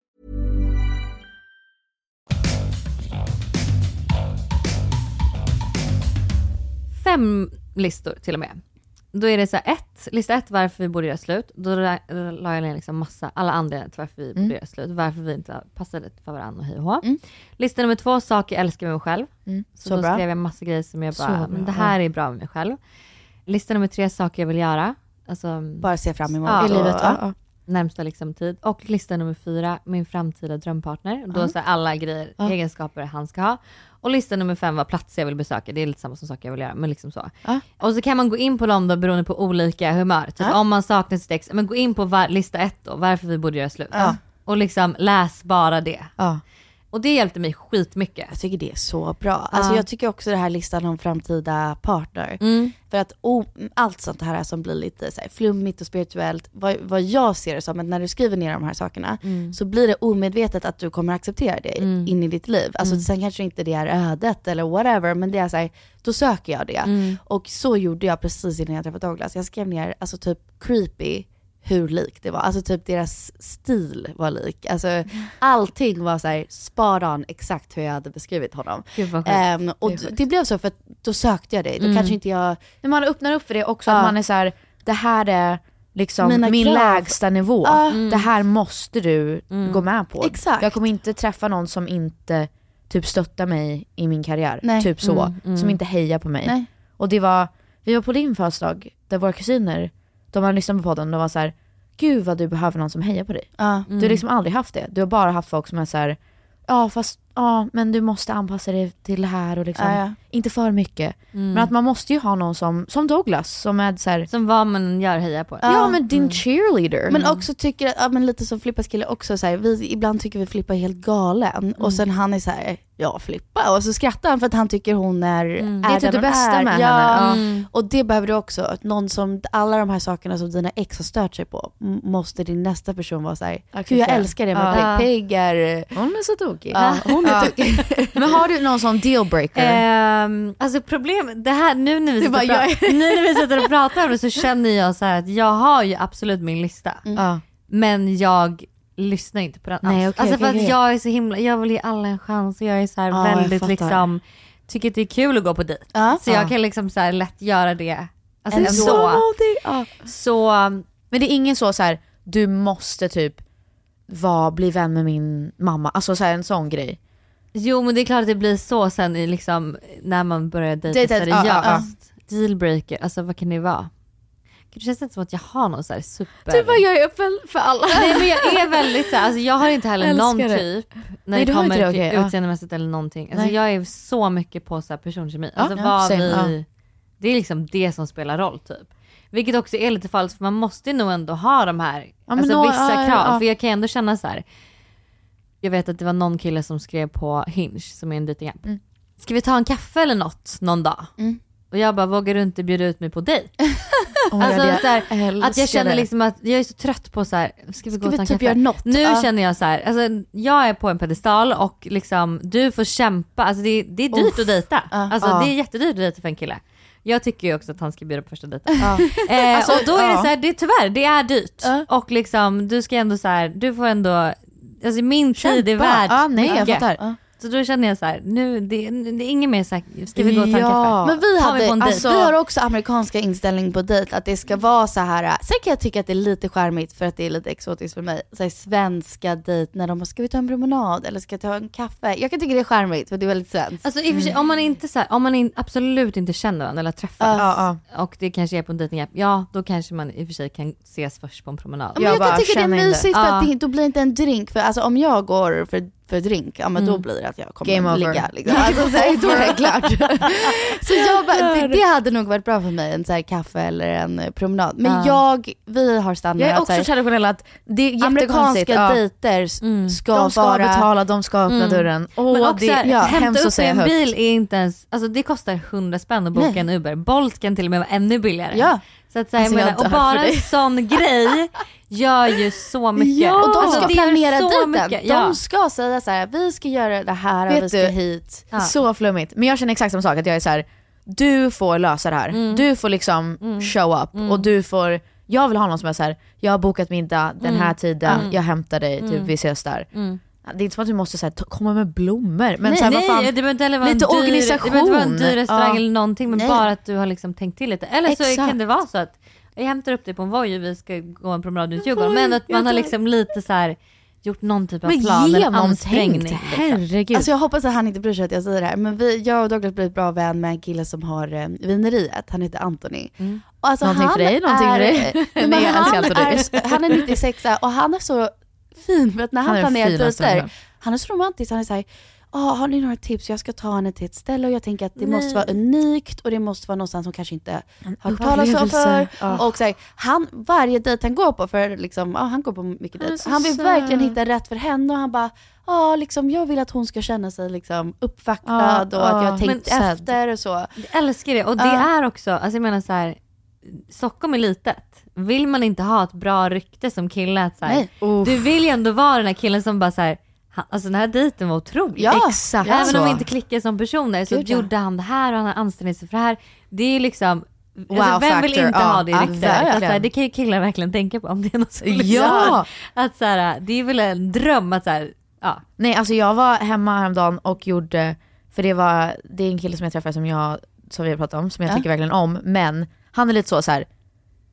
Fem listor till och med. Då är det så här, ett, lista ett, varför vi borde göra slut. Då la jag ner liksom massa, alla anledningar till varför vi Mm. borde göra slut. Varför vi inte passade för varandra och hej och hå. Lista nummer två, saker jag älskar med mig själv. Mm. Så, Så då bra. skrev jag massa grejer som jag bara, men det här är bra med mig själv. Lista nummer tre, saker jag vill göra. Alltså, Bara se fram emot ja, i livet. Ja, ja. Närmsta liksom tid. Och lista nummer fyra, min framtida drömpartner. Då Ja. så alla grejer, egenskaper han ska ha. Och lista nummer fem var platser jag vill besöka. Det är lite samma som saker jag vill göra, men liksom så. Ja. Och så kan man gå in på dem då beroende på olika humör. Typ Ja. om man saknar sitt ex, men gå in på var, lista ett då, varför vi borde göra slut. Ja. Och liksom läs bara det. Och det hjälpte mig skitmycket. Jag tycker det är så bra. Alltså Ja. jag tycker också det här listan om framtida partner. Mm. För att oh, allt sånt här som blir lite så här flummigt och spirituellt, vad, vad jag ser det som, att när du skriver ner de här sakerna Mm. så blir det omedvetet att du kommer acceptera det Mm. in i ditt liv. Alltså Mm. sen kanske inte det är ödet eller whatever, men det är så här, då söker jag det. Mm. Och så gjorde jag precis innan jag träffade Douglas. Jag skrev ner, alltså typ creepy, hur likt det var. Alltså typ deras stil var lik. Alltså allting var så här spot on exakt hur jag hade beskrivit honom. Ehm, och Det det, blev så för att då sökte jag det. Då Mm. kanske inte jag... Men man öppnar upp för det också, Ja. att man är så här: det här är liksom Mina min krav. lägsta nivå. Mm. Det här måste du gå med på. Exakt. Jag kommer inte träffa någon som inte typ stöttar mig i min karriär. Nej. Typ så. Mm, mm. Som inte hejar på mig. Nej. Och det var, vi var på din födelsedag, där våra kusiner, de har lyssnat på podden, de var så här: gud vad du behöver någon som hejar på dig. Ja. Du har liksom aldrig haft det. Du har bara haft folk som är så här: ja fast, ja men du måste anpassa dig till det här och liksom, Ja, ja. inte för mycket. Mm. Men att man måste ju ha någon som, som Douglas, som är så här, Som vad man gör heja på. ja, men din cheerleader. Men också tycker att, ja, men lite som Flippas kille också, så här, vi, ibland tycker vi Flippa är helt galen. Och sen han är så här, ja Flippa, och så skrattar han för att han tycker hon är, Mm. är Det är typ det bästa är. med ja. henne. Mm. Och det behöver du också, att någon som, alla de här sakerna som dina ex har stört sig på, m- måste din nästa person vara såhär, gud jag Acceptera. älskar det med Ja. Peg. Peg är, Hon är så tokig. ja, <laughs> hon är Ja. tokig. <laughs> Men har du någon sån dealbreaker? Ehm, alltså problem, det här nu när vi, sitter, bara, och pra- jag nu när vi sitter och pratar om det så känner jag så här att jag har ju absolut min lista. ja. Men jag lyssnar inte på den Nej, alls. okej, alltså okej, för att okej. jag är så himla, jag vill ge alla en chans och jag är så här jag väldigt liksom, tycker att det är kul att gå på dejt. Ja. Så jag kan liksom så här lätt göra det. Alltså Ändå. så. Så, Men det är ingen så, så här, du måste typ var, bli vän med min mamma. Alltså så här, en sån grej. Jo men det är klart att det blir så sen i liksom, när man börjar dejta seriöst. ja, ja, Dealbreaker, alltså vad kan det vara? Det känns inte som att jag har någon så här super... Du bara, jag är öppen för alla. Nej men jag är väldigt så här, alltså jag har inte heller någon det. typ när Nej, det kommer till okej, ja. utseendemässigt eller någonting. Alltså Nej. jag är så mycket på så här personkemi. Alltså Ja, vad same, vi, ja. Det är liksom det som spelar roll typ. Vilket också är lite falskt för man måste nog ändå ha de här, men alltså nå- vissa ja, krav. ja. För jag kan ändå känna så här. Jag vet att det var någon kille som skrev på Hinge som är en datingapp. Mm. Ska vi ta en kaffe eller något någon dag? Och jag bara, vågar du inte bjuda ut mig på dejt? <laughs> Oh alltså, jag så här, älskar att jag känner liksom att jag är så trött på så här, ska vi gå och vi ta en typ kaffe? något? Nu Ja. känner jag så här, alltså, jag är på en pedestal och liksom, du får kämpa, alltså det, det är dyrt Uff. att dejta. Ja. Alltså Ja. det är jättedyrt att dejta för en kille. Jag tycker ju också att han ska bjuda på första dejten. Ja. <laughs> Eh, Alltså, och då är det så här, det, tyvärr, det är dyrt. Och liksom, du ska ändå så här, du får ändå, alltså min tid är värd Ja, nej, jag fattar. Ja. Så då känner jag så här, nu, det, det är inget mer så här, ska vi gå och ta en kaffe? Men vi, hade, dejt. alltså, vi har också amerikanska inställning på dejt, att det ska vara så här. sen kan jag tycka att det är lite charmigt för att det är lite exotiskt för mig. Så här, svenska dejt när de bara, ska vi ta en promenad eller ska vi ta en kaffe? Jag kan tycka det är charmigt för det är väldigt svenskt. Alltså i och för sig, om man inte så här, om man in, absolut inte känner varandra eller träffas Ja, och det kanske är på en dejtingapp, ja då kanske man i och för sig kan ses först på en promenad. men jag, kan tycka det är mysigt för Ja. att det, då blir det inte en drink. För alltså, om jag går för, för drink, ja men då Mm. blir det att jag kommer Game ligga. Liksom. Alltså, så här, <laughs> då är det klart. <laughs> så jag bara, det, det hade nog varit bra för mig, en så här kaffe eller en promenad. Men Ja. jag, vi har standard Jag är också traditionell att det är amerikanska ja. dejter s- ska de ska vara... betala, de ska öppna Mm. dörren. Åh, Men också det, ja, hämta upp en högt. bil är inte ens, alltså det kostar 100 spänn att boka Nej. en Uber. Bolt kan till och med vara ännu billigare. Ja. Så att säga, Alltså, jag jag och bara en <laughs> sån grej gör ju så mycket. Ja, och de Alltså, ska gör planera så dejten. mycket. De Ja. ska säga så här: vi ska göra det här och Vet vi ska du, hit. Så flummigt. Men jag känner exakt samma sak, att jag är så här: du får lösa det här. Mm. Du får liksom show up och du får, jag vill ha någon som är så här: jag har bokat middag den här Mm. tiden, Mm. jag hämtar dig, typ, Mm. vi ses där. Mm. Det är inte som att du måste så här, komma med blommor, men nej, så här, nej, vad fan, det behöver inte heller vara lite en dyr, organisation. Det behöver inte vara en dyr restaurang Ja. eller någonting men Nej. bara att du har liksom tänkt till lite. Eller så Exakt. kan det vara så att jag hämtar upp dig på en Voi och vi ska gå en promenad runt Djurgården. Men att man har liksom lite så här gjort någon typ av Men plan eller ansträngning. Liksom. herregud. Alltså jag hoppas att han inte bryr sig att jag säger det här, men vi, jag och Douglas blev bra vän med en kille som har eh, vineriet, han heter Anthony. Och alltså Någonting han för dig, någonting för dig. <laughs> Nej, han, är, han är 96 och han är så fin för att när han, Han planerar dejter, han är så romantisk, han är såhär Oh, har ni några tips? Jag ska ta henne till ett ställe och jag tänker att det Nej. måste vara unikt och det måste vara någonstans som kanske inte har hört talas om för. Ja. Och så här, han, varje dejt han går på, för liksom, ja, han går på mycket Han dejt, så han vill söt. verkligen hitta rätt för henne och han bara, ja liksom jag vill att hon ska känna sig liksom uppvaktad och att jag ja. har tänkt efter och så. Jag älskar det och det är också, alltså jag menar så här, Stockholm är litet. Vill man inte ha ett bra rykte som kille att så här, du vill ju ändå vara den här killen som bara så här, han, alltså den här dejten var otrolig. Ja, Exakt Även så. om vi inte klickar som personer så Gud, gjorde han det här och han har sig för det här. Det är ju liksom, Wow alltså, vem vill factor, inte ja. ha det Ja, ryktet? verkligen. Att, så här, det kan ju killar verkligen tänka på om det är något som Ja! Att så här, det är väl en dröm att så här, ja. Nej alltså jag var hemma häromdagen och gjorde, för det var, det är en kille som jag träffade som jag, som vi har pratat om, som jag Ja. tycker verkligen om, men han är lite så, så här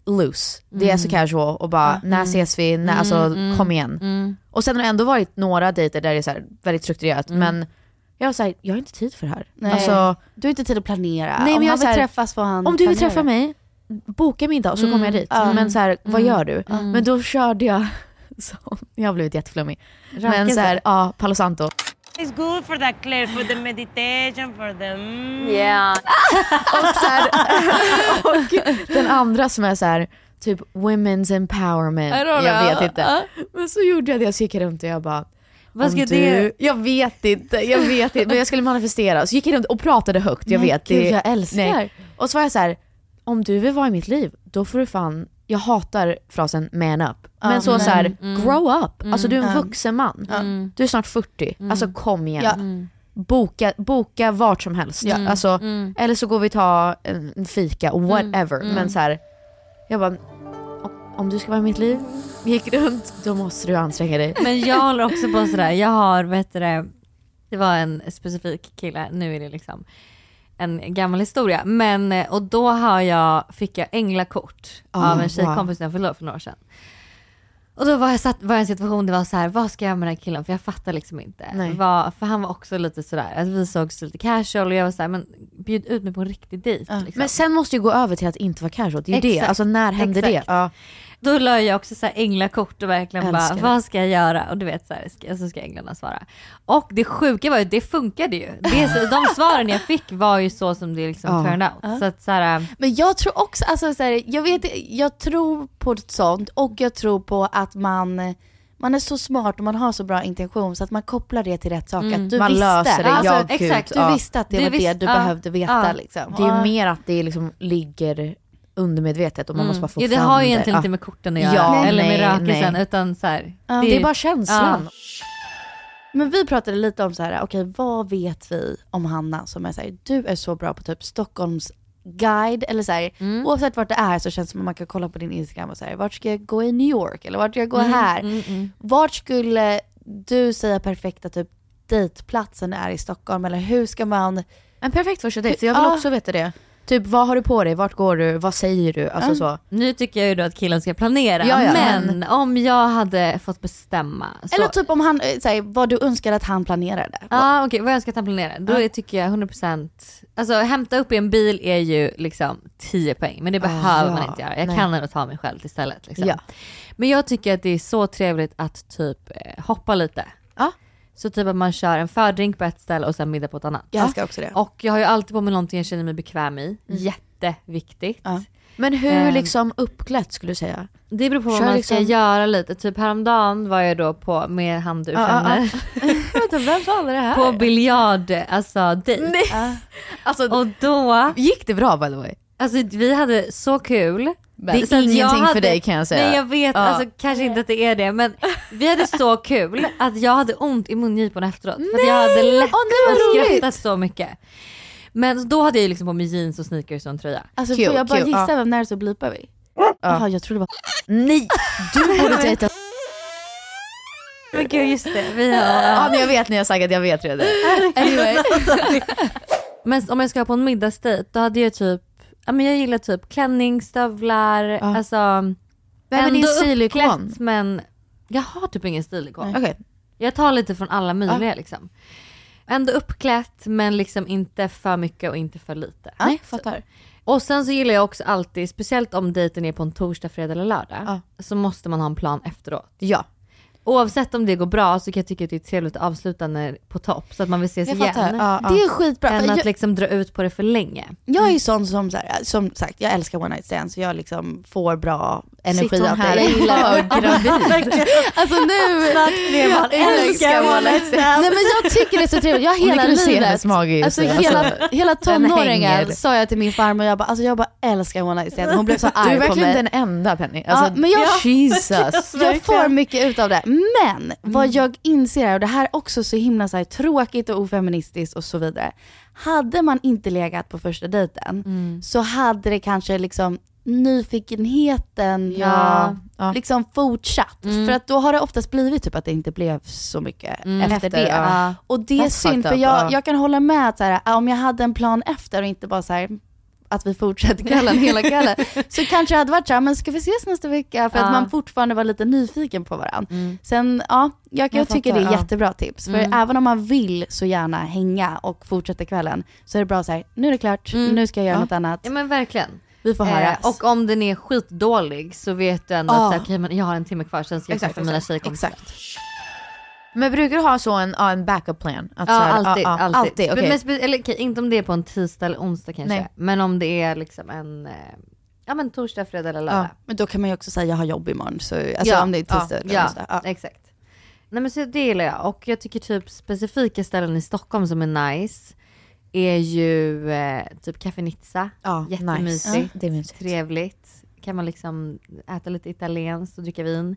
loose. Det är så casual och bara, när ses vi, när, alltså kom igen. Och sen har det ändå varit några dejter där det är så här, väldigt strukturerat, men jag var såhär, jag har inte tid för det här. Nej. Alltså, Du har inte tid att planera. Nej, men om han vill här, träffas får han om du vill planera. träffa mig, boka middag och så kommer jag dit. Men så här, vad Mm. gör du? Men då körde jag, <laughs> så, jag har blivit jätteflummig. Men så här, ja, Palo Santo. It's good for the clear, for the meditation, for the... Mm. Yeah. och, så här, <laughs> och den andra som är så här, typ women's empowerment. I don't Jag know. vet inte. Men så gjorde jag det, så gick jag runt och jag bara Vad ska du, det- Jag vet inte, jag vet inte. Men jag skulle manifestera. Så gick jag runt och pratade högt, jag Nej, vet. gud, jag älskar. Och så var jag så här, om du vill vara i mitt liv, då får du fan, jag hatar frasen man up. Men Ja, så, men- så här, mm. grow up. Alltså du är en Mm. vuxen man. Mm. Du är snart 40, alltså kom igen. Ja. Mm. Boka, boka vart som helst. Ja. Alltså, Mm. Eller så går vi ta en fika, whatever. Mm. Men så här, jag bara, om, om du ska vara i mitt liv, gick runt, då måste du anstränga dig. Men jag håller också på sådär, jag har, vet du det, det var en specifik kille, nu är det liksom en gammal historia. Men, eh, och då har jag, fick jag änglakort Ah, av en tjejkompis wow. när jag år för några år sedan. Och då var jag, satt, var jag i en situation det var så här, vad ska jag göra med den här killen? För jag fattar liksom inte. Vad, för han var också lite sådär, att vi sågs lite casual och jag var såhär, men bjud ut mig på en riktig dejt. Liksom. Men sen måste ju gå över till att inte vara casual. Det är ju det. Exakt. Alltså när händer det? Exakt. Då la jag också så här änglakort och verkligen Älskar bara, vad ska jag göra? Och du vet så här, ska, så ska änglarna svara. Och det sjuka var ju, det funkade ju. Det, så- de svaren jag fick var ju så som det liksom Ja. turned out. Ja. Så att så här, Men jag tror också, alltså så här, jag vet jag tror på ett sånt och jag tror på att man man är så smart och man har så bra intention så att man kopplar det till rätt sak. Mm. Att du Man visste. löser det, Alltså, ja, exakt, du ja. visste att det Du var visste- det du ja. behövde veta Ja. liksom. Det är ju mer att det liksom ligger undermedvetet och man måste bara få ja, det fram har ju egentligen Ja. inte med korten att göra, Ja, eller nej, med rökelsen, utan så här, Ja, Det är bara känslan. Ja. Men vi pratade lite om så här, okej vad vet vi om Hanna som är så här, du är så bra på typ Stockholms guide eller så här, Mm. oavsett vart det är så känns det som att man kan kolla på din Instagram och säga vart ska jag gå i New York eller vart ska jag gå Mm, här? mm, mm. Vart skulle du säga perfekta typ dejtplatsen är i Stockholm eller hur ska man? En perfekt första dejt, för jag vill Ja. också veta det. Typ vad har du på dig, vart går du, vad säger du? Alltså så. Nu tycker jag ju då att killen ska planera, Ja, ja, men, men- om jag hade fått bestämma. Så, Eller typ om han, eh, här, vad du önskar att han planerade. Ja okej, vad jag önskar att han planerar. Då Ja. är, tycker jag 100%, alltså hämta upp i en bil är ju liksom 10 poäng, men det Ah, behöver ja. man inte göra. Jag Nej. kan ändå ta mig själv istället. Liksom. Ja. Men jag tycker att det är så trevligt att typ eh, hoppa lite. Ja. Så typ att man kör en fördrink på ett ställe och sen middag på ett annat. Jag älskar också det. Och jag har ju alltid på mig någonting jag känner mig bekväm i. Jätteviktigt. Ja. Men hur Ehm, liksom uppklätt skulle du säga? Det beror på vad man liksom- ska göra lite. Typ häromdagen var jag då på, med han du Ja, ja, känner, <laughs> Vänta, vem sa det här? på biljard, alltså dejt. Alltså, Och då, gick det bra by the way? alltså vi hade så kul. Det är Så att jag ingenting för dig, kan jag säga. Nej jag vet, Ja. alltså kanske inte att det är det men vi hade så <laughs> kul att jag hade ont i mungiporna efteråt. För att jag hade lätt vad och skrattat så mycket. Men då hade jag ju liksom på mig jeans och sneakers och en tröja. Alltså Kul, får jag bara kul, gissa ja. vem det är så blipar vi? Jaha jag trodde det var... Nej, du borde <laughs> dejta... Men gud just det, vi har... Ja men jag vet när jag sagt att jag vet redan. <laughs> Anyway. Men om jag ska på en middagsdejt då hade jag typ, ja men jag gillar typ klänning, stövlar, Ja. alltså Vem är din ändå stilikon? uppklätt, men jag har typ ingen stilikon. Okej. Jag tar lite från alla möjliga liksom. Ändå uppklätt men liksom inte för mycket och inte för lite. Nej, fattar. Och sen så gillar jag också alltid, speciellt om dejten är på en torsdag, fredag eller lördag, Ja. så måste man ha en plan efteråt. Ja. Oavsett om det går bra så kan jag tycka att det är trevligt att avsluta när, på topp så att man vill ses Jag igen. Ja, ja. Det är skitbra. Än att jag, liksom dra ut på det för länge. jag är sån som, så som sagt, jag älskar one night stands. Jag liksom får bra energi Sitter hon här Jag och <laughs> gillar gravid? Alltså nu... Jag älskar stands. Nej men jag tycker det är så trevligt. Jag har hela livet, mage alltså, hela, alltså, hela den tonåringen sa jag till min farmor, jag bara, alltså jag bara älskar one night stands. Hon blev så arg Du är på verkligen mig. den enda Penny. Alltså, ja, men jag, Jesus. <laughs> jag får mycket ut av det. Men Mm. vad jag inser är, och det här är också så himla så här, tråkigt och ofeministiskt och så vidare. Hade man inte legat på första dejten Mm. så hade det kanske liksom nyfikenheten Ja, ja. liksom fortsatt. Mm. För att då har det oftast blivit typ att det inte blev så mycket Mm. efter, Efter, det. ja. Och det är synd för jag, ja. jag kan hålla med att så här, om jag hade en plan efter och inte bara så här att vi fortsätter kvällen <laughs> hela kvällen. Så kanske jag hade varit såhär, men ska vi ses nästa vecka? För att man fortfarande var lite nyfiken på varandra. Sen, ja, jag, jag, Jag tycker det är jättebra tips. För Mm. även om man vill så gärna hänga och fortsätta kvällen, så är det bra så här, nu är det klart, Mm. nu ska jag göra Ja. något annat. Ja men verkligen. Vi får höras. Eh, och om den är skitdålig så vet du ändå Ja. att okej, men jag har en timme kvar sen ska jag träffa mina tjejkompisar. Exakt. Men brukar du ha så en, ja, en backup plan? Att Ja så här, alltid, ja, ja, alltid. alltid okej. men, eller, okej, inte om det är på en tisdag eller onsdag kanske. Nej. Men om det är liksom en eh, ja, men torsdag, fredag eller lördag. Men då kan man ju också säga, jag har jobb imorgon. Så, alltså Ja, om det är tisdag ja, eller ja, onsdag. Ja. exakt. Nej men så det gillar jag och jag tycker typ specifika ställen i Stockholm som är nice är ju eh, typ Café Nizza. Ja, Jättemysigt. nice. Ja, det är mysigt. Trevligt. Kan man liksom äta lite italienskt och dricka vin.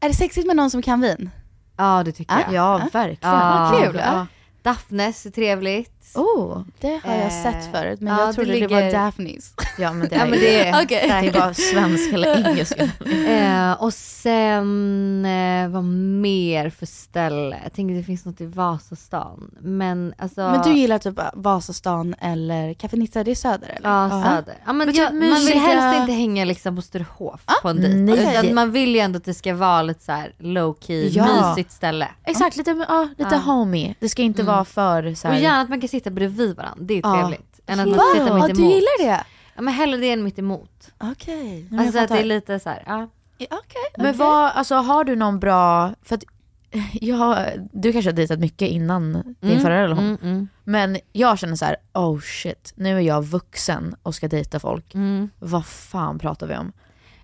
Är det sexigt med någon som kan vin? Ja det tycker jag. Ja, verkligen. Ja. Vad kul. Ja. Daphnes är trevligt. Oh, det har jag Eh, sett förut men ja, jag det trodde det, ligger- var Daphnes. <laughs> Ja men det Ja, är, men det är- <laughs> det är bara svenska eller <laughs> engelska. Eh, och sen, eh, vad mer för ställe? Jag tänker det finns något i Vasastan. Men alltså. Men du gillar typ Vasastan eller Café Nizza, det är söder eller? Ja, söder. Ja, men Men jag, typ man vill helst inte hänga liksom på Sturehof på en dejt. nej. Utan man vill ju ändå att det ska vara lite så här low key, Ja. mysigt ställe. Exakt, lite, ja, lite Ja. homey. Det ska inte Mm. vara för så Och här, gärna att man kan sitta bredvid varandra, det är Ja. trevligt. Än att man Va? sitter Ja, mitt du emot. gillar det? Ja men hellre det än mitt emot. Okej. Alltså att det är lite så här, ja. Okej. Men vad, alltså har du någon bra, för att <laughs> jag, du kanske har dejtat mycket innan din Mm, förra relation. mm, mm. Men jag känner så här: oh shit, nu är jag vuxen och ska dejta folk. Mm. Vad fan pratar vi om?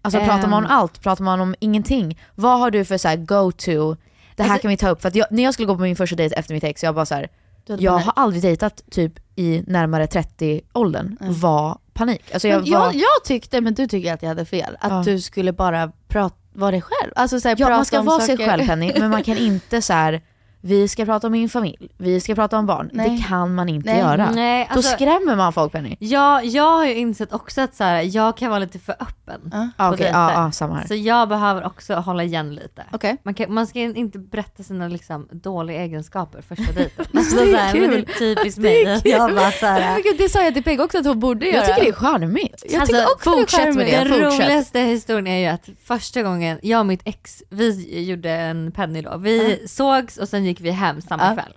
Alltså Ehm. pratar man om allt? Pratar man om ingenting? Vad har du för så här go-to? Det här Alltså- kan vi ta upp. För att jag, när jag skulle gå på min första dejt efter mitt ex, jag bara så här, Du hade jag har aldrig dejtat typ i närmare 30-åldern. Var panik. Alltså jag, Men jag, var, jag tyckte, men du tycker att jag hade fel, att Ja. du skulle bara prata, vara dig själv. Alltså så här, Ja prata man ska om vara saker. sig själv Penny, men man kan <laughs> inte så här. Vi ska prata om min familj, vi ska prata om barn. Nej. Det kan man inte Nej. göra. Nej, alltså- Då skrämmer man folk Penny. Ja, jag har ju insett också att så här, jag kan vara lite för öppen. Ja, på Okej, dejter. ja, ja, samma här. Så jag behöver också hålla igen lite. Okej. Man, kan, man ska inte berätta sina liksom, dåliga egenskaper första <laughs> dejten. Alltså, Det är så här, men kul. Det är typiskt Det är mig. kul. Jag bara så här, gud, det sa jag till Peg också att hon borde göra. Jag tycker det är charmigt. Jag tycker också det är fortsätt med charmigt. det. Den fortsätt. roligaste historien är ju att första gången jag och mitt ex, vi gjorde en penny då. Vi sågs och sen gick vi hem samma kväll.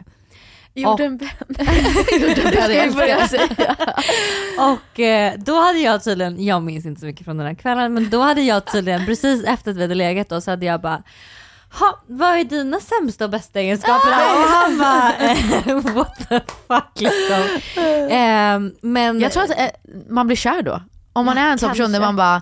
Gjorde en säga. <laughs> Och eh, då hade jag tydligen, jag minns inte så mycket från den här kvällen, men då hade jag tydligen <laughs> precis efter att vi hade legat då så hade jag bara Ha, vad är dina sämsta och bästa egenskaper? Och han bara, eh, <laughs> what the fuck liksom. Eh, men Jag tror att eh, man blir kär då. Om man Ja, är en sån person där man bara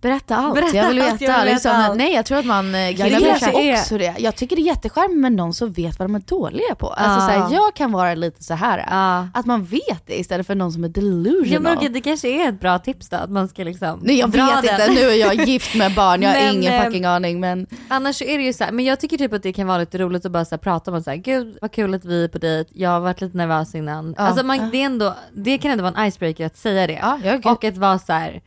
Berätta allt, Berätta jag vill allt, veta. jag vill liksom, allt. Nej jag tror att man eh, killar blir kanske kär. är- också det. Jag tycker det är jättecharmigt med någon som vet vad de är dåliga på. Alltså, Ja. så här, jag kan vara lite så här Ja. att man vet det istället för någon som är delusional. Ja men det kanske är ett bra tips då att man ska liksom Nej jag vet den. inte, nu är jag gift med barn, jag har <laughs> Men, ingen eh, fucking aning men Annars är det ju så här, men jag tycker typ att det kan vara lite roligt att bara så här, prata om att så här, gud vad kul att vi är på dejt, jag har varit lite nervös innan. Ja, alltså man, det, ändå, det kan ändå vara en icebreaker att säga det. Och att vara så här,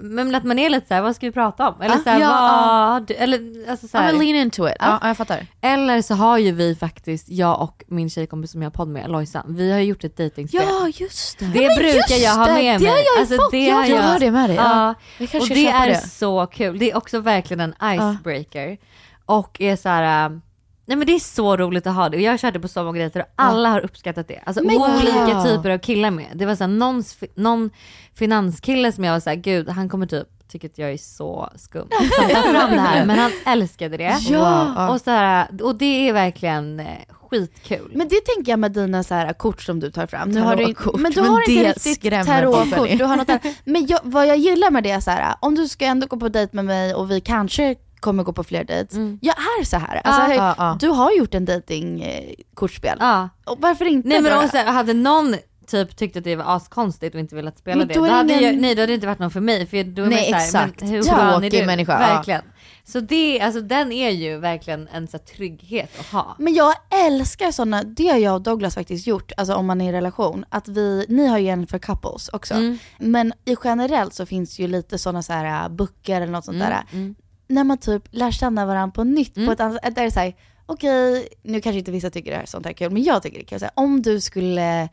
men att man är lite så här, vad ska vi prata om? Eller Ja, så här, ja, vad, du, eller alltså så Ja, lean into it. Ja, Ja. jag fattar. Eller så har ju vi faktiskt, jag och min tjejkompis som jag har podd med, Lojsan, vi har ju gjort ett dejtingspel. Ja just det. Det ja, brukar jag ha det, med det mig. har jag Alltså, fått. det ja, har Jag har det med dig. Ja. Ja, Jag och det är det. så kul. Det är också verkligen en icebreaker. Och är så här. äh, Nej men det är så roligt att ha det och jag det på så många dejter och alla har uppskattat det. Alltså Men olika ja. typer av killar med. Det var så här, någons, någon finanskille som jag var såhär, gud han kommer typ tycker att jag är så skum som tar <laughs> fram det här. Men han älskade det. Ja. Och, så här, och det är verkligen eh, skitkul. Men det tänker jag med dina så här kort som du tar fram. Nu har du, men du men har inte riktigt tarotkort. Du har något annat. Men jag, vad jag gillar med det är så här, om du ska ändå gå på dejt med mig och vi kanske kommer gå på fler dejts. Mm. Jag är så här. Alltså, Ja, ja, ja. Du har gjort en dejtingkortspel. Ja. Och varför inte Nej men bara? och så här, hade någon typ tyckt att det var askonstigt och inte velat spela Men det, då då, det hade ingen- jag, nej då hade det inte varit någon för mig. För då är Nej, så här, exakt. Men hur Tråkig är du? människa, ja. Verkligen. Så det, alltså den är ju verkligen en så här, trygghet att ha. Men jag älskar sådana, det har jag och Douglas faktiskt gjort, alltså om man är i relation. Att vi, ni har ju en för couples också. Mm. Men i generellt så finns ju lite sådana så här äh, böcker eller något sånt Mm, där. mm. När man typ lär känna varandra på nytt Mm. på ett annat sätt. Där det är såhär, okej, nu kanske inte vissa tycker det här sånt här är kul, men jag tycker det är kul. Här, om du skulle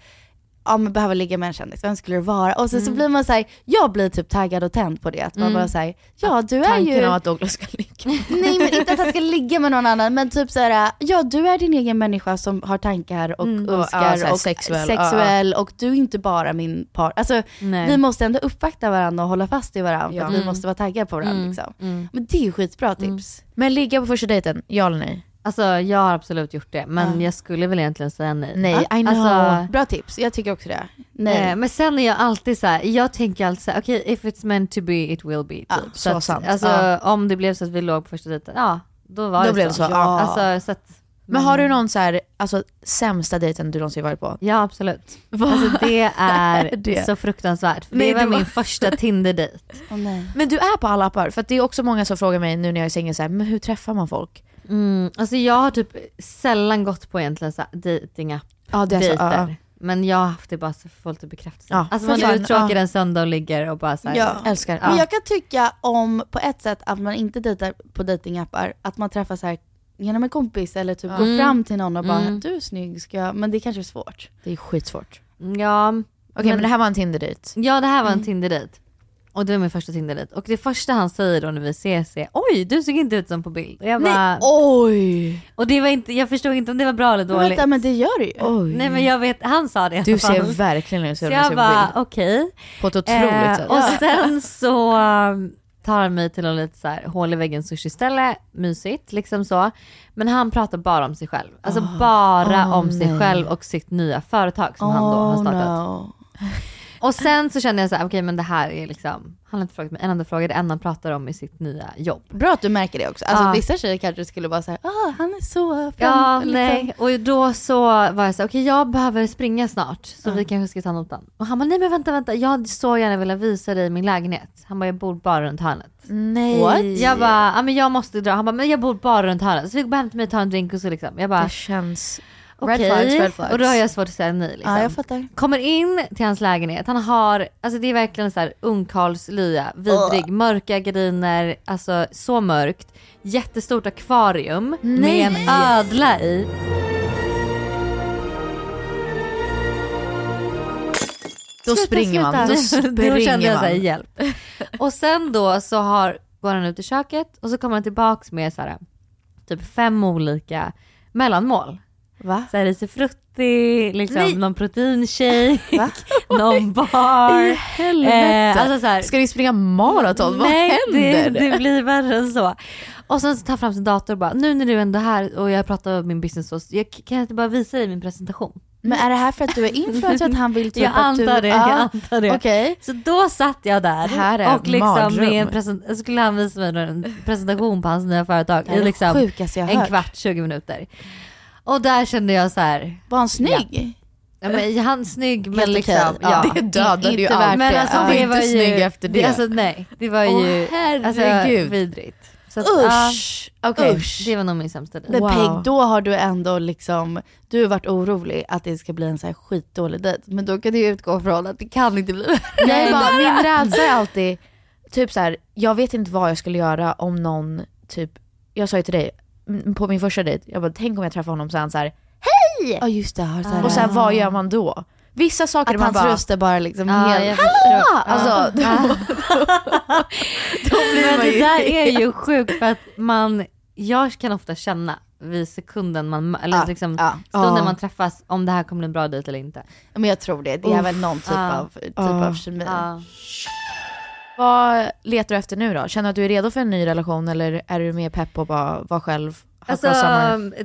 ja, men behöva ligga med en kändis, vem skulle det vara? Och sen så Mm. blir man såhär, jag blir typ taggad och tänd på det. Att man Mm. bara säger ja du är Tanken ju... om att Douglas ska ligga. <laughs> Nej men inte att han ska ligga med någon annan men typ såhär, ja du är din egen människa som har tankar och Mm. Önskar ja, så och sexuell, sexuell, och du är inte bara min par. Alltså Nej. vi måste ändå uppvakta varandra och hålla fast i varandra Ja. för att vi Mm. måste vara taggade på varandra Mm. liksom. Mm. Men det är ju skitbra tips. Men ligga på första dejten, ja eller nej? Alltså jag har absolut gjort det men Ja. jag skulle väl egentligen säga nej. Nej, I know. Alltså, Bra tips, jag tycker också det. Nej. Eh, men sen är jag alltid så här, jag tänker alltid så här, okej if it's meant to be it will be. Typ. Ja, så att, sant. Alltså Ja. om det blev så att vi låg på första dejten, ja då var Då det blev så. det så, Ja. Alltså, så att, Men har du någon så här, alltså sämsta dejten du någonsin varit på? Ja absolut. Alltså det <laughs> är det? så fruktansvärt. För Nej, det var min första <laughs> Tinder-dejt. Nej. Men du är på alla appar, för att det är också många som frågar mig nu när jag är så men hur träffar man folk? Mm, alltså jag har typ sällan gått på egentligen så datingapp Ja det är så, ja, dejter. Men jag har haft det bara så för folk att bekräftelse. Ja, alltså man är uttråkad ja. en söndag och ligger och bara såhär. Ja. Älskar. Men Ja. jag kan tycka om på ett sätt att man inte dejtar på datingappar, att man träffas så här genom en kompis eller typ går Mm. fram till någon och bara Mm. du är snygg, ska jag? men det kanske är svårt. Det är skitsvårt. Ja. Okej men, det här var en Tinder-dejt. Ja det här var en Mm. Tinder-dejt. Och det var min första Tinder-dejt. Och det första han säger då när vi ses är oj du såg inte ut som på bild. Och jag bara, Nej, oj! och det var inte, jag förstod inte om det var bra eller Men dåligt. vänta men det gör du ju. Oj. Nej men jag vet, han sa det i Du ser verkligen ut Så som du jag ser på bara bild. okej. På ett otroligt Eh, sätt. och sen så um, tar han mig till en lite så här hål i väggen sushi ställe, mysigt liksom så. Men han pratar bara om sig själv. Alltså bara oh, om sig själv och sitt nya företag som han då har startat. no. Och sen så kände jag så här, okej men det här är liksom, han har inte frågat mig en enda fråga, det enda han pratar om i sitt nya jobb. Bra att du märker det också. Alltså Ja. vissa tjejer kanske skulle vara så här, ah han är så fram. Ja, liksom. nej. Och då så var jag så här, okej jag behöver springa snart så vi kanske ska ta notan. Och han bara, nej men vänta vänta, jag hade så gärna velat visa dig min lägenhet. Han bara, jag bor bara runt hörnet. Nej. What? Jag bara, ja men jag måste dra. Han bara, men jag bor bara runt hörnet. Så vi går hem till mig och tar en drink och så liksom. Jag bara, Det känns... Red okej. flags, red flags. Och då har jag svårt att säga nej liksom. Ja jag fattar. Kommer in till hans lägenhet, han har, alltså det är verkligen så här ungkarlslya, vidrig, mörka gardiner, alltså så mörkt. Jättestort akvarium med en ödla i. Då Sluta, springer man. sluta. Då <laughs> Då kände springer jag såhär, hjälp. <laughs> Och sen då så har, går han ut i köket och så kommer han tillbaks med så här, typ fem olika mellanmål. Va? Så här risifrutti, liksom Nej. någon proteinshake, Va? <laughs> någon bar. I helvete. Eh, alltså så här, Ska ni springa maraton? Vad händer? Det, det blir värre än så. Och sen så tar han fram sin dator och bara, nu när du ändå är här och jag pratar om min business, så jag, kan jag inte bara visa dig min presentation? Men är det här för att du är influencer att han vill <laughs> typ jag att du... antar det, jag Ja, antar det. Okej. Så då satt jag där och liksom med en present- skulle han visa mig en presentation på hans nya företag i liksom en kvart, 20 minuter. Och där kände jag så här. Var han snygg? Ja, men han är snygg men Helt liksom, okej. ja. Det dödade ju allt. Men det. alltså Ja. var det inte ju, snygg efter det. Alltså nej, det var Åh, ju alltså, vidrigt. Så att, Usch. ja, Okej. usch. Det var nog min sämsta dejt. Men Wow. Peg, då har du ändå liksom, du har varit orolig att det ska bli en så här skitdålig dejt. Men då kan du ju utgå från att det kan inte bli är <laughs> bara, min rädsla är alltid, typ så här, jag vet inte vad jag skulle göra om någon, typ, jag sa ju till dig, på min första dejt, jag bara tänk om jag träffar honom så är han så här, hej! Ja just det, har så här, Och sen vad gör man då? Vissa saker att man hans bara, röst är bara liksom Ja, helt... förstår. alltså, <laughs> då, då blir Men det där är ju <laughs> sjukt för att man, jag kan ofta känna vid sekunden man, eller Ja, liksom ja. stunden Ja. man träffas om det här kommer bli en bra dejt eller inte. Men jag tror det, det är Uff, väl någon typ av, typ av kemi. Ja. Vad letar du efter nu då? Känner du att du är redo för en ny relation eller är du mer pepp på att bara vara själv? Alltså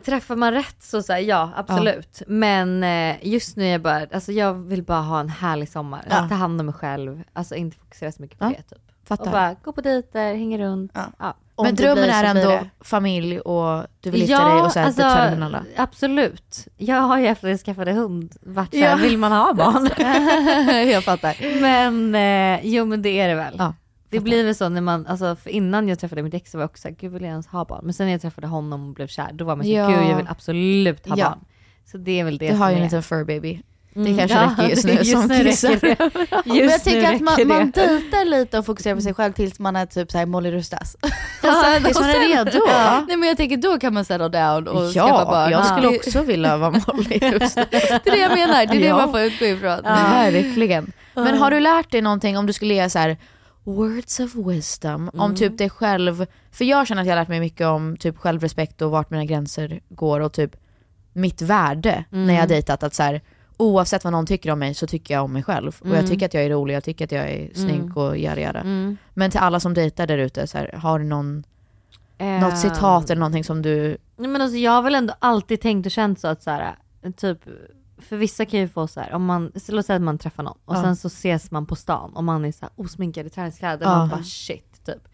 träffar man rätt så säger ja absolut. Men eh, just nu är jag bara, alltså jag vill bara ha en härlig sommar. Ja. Ta hand om mig själv, alltså inte fokusera så mycket på Ja. det typ. Och Fattar. bara gå på dejter, hänga runt. Ja. Ja. Om Men drömmen blir är ändå det. familj och du vill gifta dig och så här, alltså, typ tvärminala. absolut. Jag har ju efter jag skaffade hund varit Ja. vill man ha barn? <laughs> jag fattar. men eh, jo men det är det väl. Ja, det blir väl så när man, alltså innan jag träffade mitt ex så var jag också såhär, gud vill jag ens ha barn? Men sen när jag träffade honom och blev kär, då var man såhär, Ja. gud jag vill absolut ha Ja. barn. Så det är väl det Du har ju en liten fur baby. Det Mm, kanske ja, räcker just <laughs> nu det- som nu kissar. räcker det. <laughs> Men Just jag tänker att man, man dejtar lite och fokuserar på sig själv tills man är typ såhär Molly Rustas. <laughs> Ja, tills man är redo. Ja. Nej men jag tänker då kan man settle down och skaffa Ja, barn. jag skulle också vilja vara Molly. just. Det är det jag menar, det är det Ja. man får utgå ifrån. Verkligen. Men har du lärt dig någonting om du skulle ge så här words of wisdom om Mm. typ dig själv? För jag känner att jag har lärt mig mycket om typ självrespekt och vart mina gränser går och typ mitt värde när jag har dejtat. Att så här, oavsett vad någon tycker om mig så tycker jag om mig själv. Och jag Mm. tycker att jag är rolig, jag tycker att jag är snygg och yada yada. Mm. Men till alla som dejtar där ute, har du någon, Ehm, något citat eller någonting som du... Nej, men alltså, jag har väl ändå alltid tänkt och känt så att så här, typ, för vissa kan ju få så här, om man, så låt säga att man träffar någon och Ja. sen så ses man på stan och man är så här osminkad i träningskläder, Ja. man bara shit typ.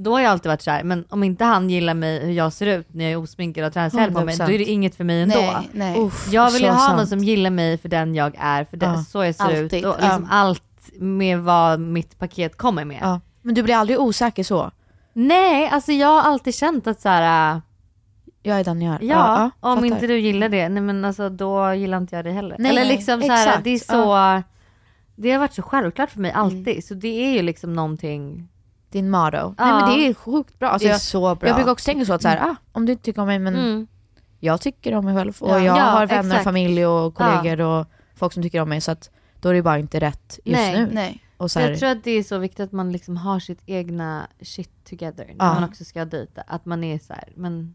Då har jag alltid varit så här, men om inte han gillar mig hur jag ser ut när jag är osminkad och har träningskläder på mig, då 100%. är det inget för mig ändå. Nej, nej. Uff, Jag vill ju ha sant. någon som gillar mig för den jag är, för det, Ja. så jag ser Alltid, ut och liksom ja. allt med vad mitt paket kommer med. Ja. Men du blir aldrig osäker så? Nej, alltså jag har alltid känt att så här. äh, Jag är den jag är. Ja, om fattar. inte du gillar det, nej men alltså då gillar inte jag det heller. Nej, Eller liksom så här, exakt. det är så, Ja. det har varit så självklart för mig Mm. alltid. Så det är ju liksom någonting. Din motto. Ja. Nej men det är sjukt bra. Alltså, Det är jag, så bra. Jag brukar också tänka så att så här, Mm. ah, om du inte tycker om mig men Mm. jag tycker om mig själv och Ja. jag Ja, har vänner, exakt. familj och kollegor och folk som tycker om mig så att då är det bara inte rätt just Nej, nu. nej. Och så här, jag tror att det är så viktigt att man liksom har sitt egna shit together när man också ska dejta. Att man är så här, men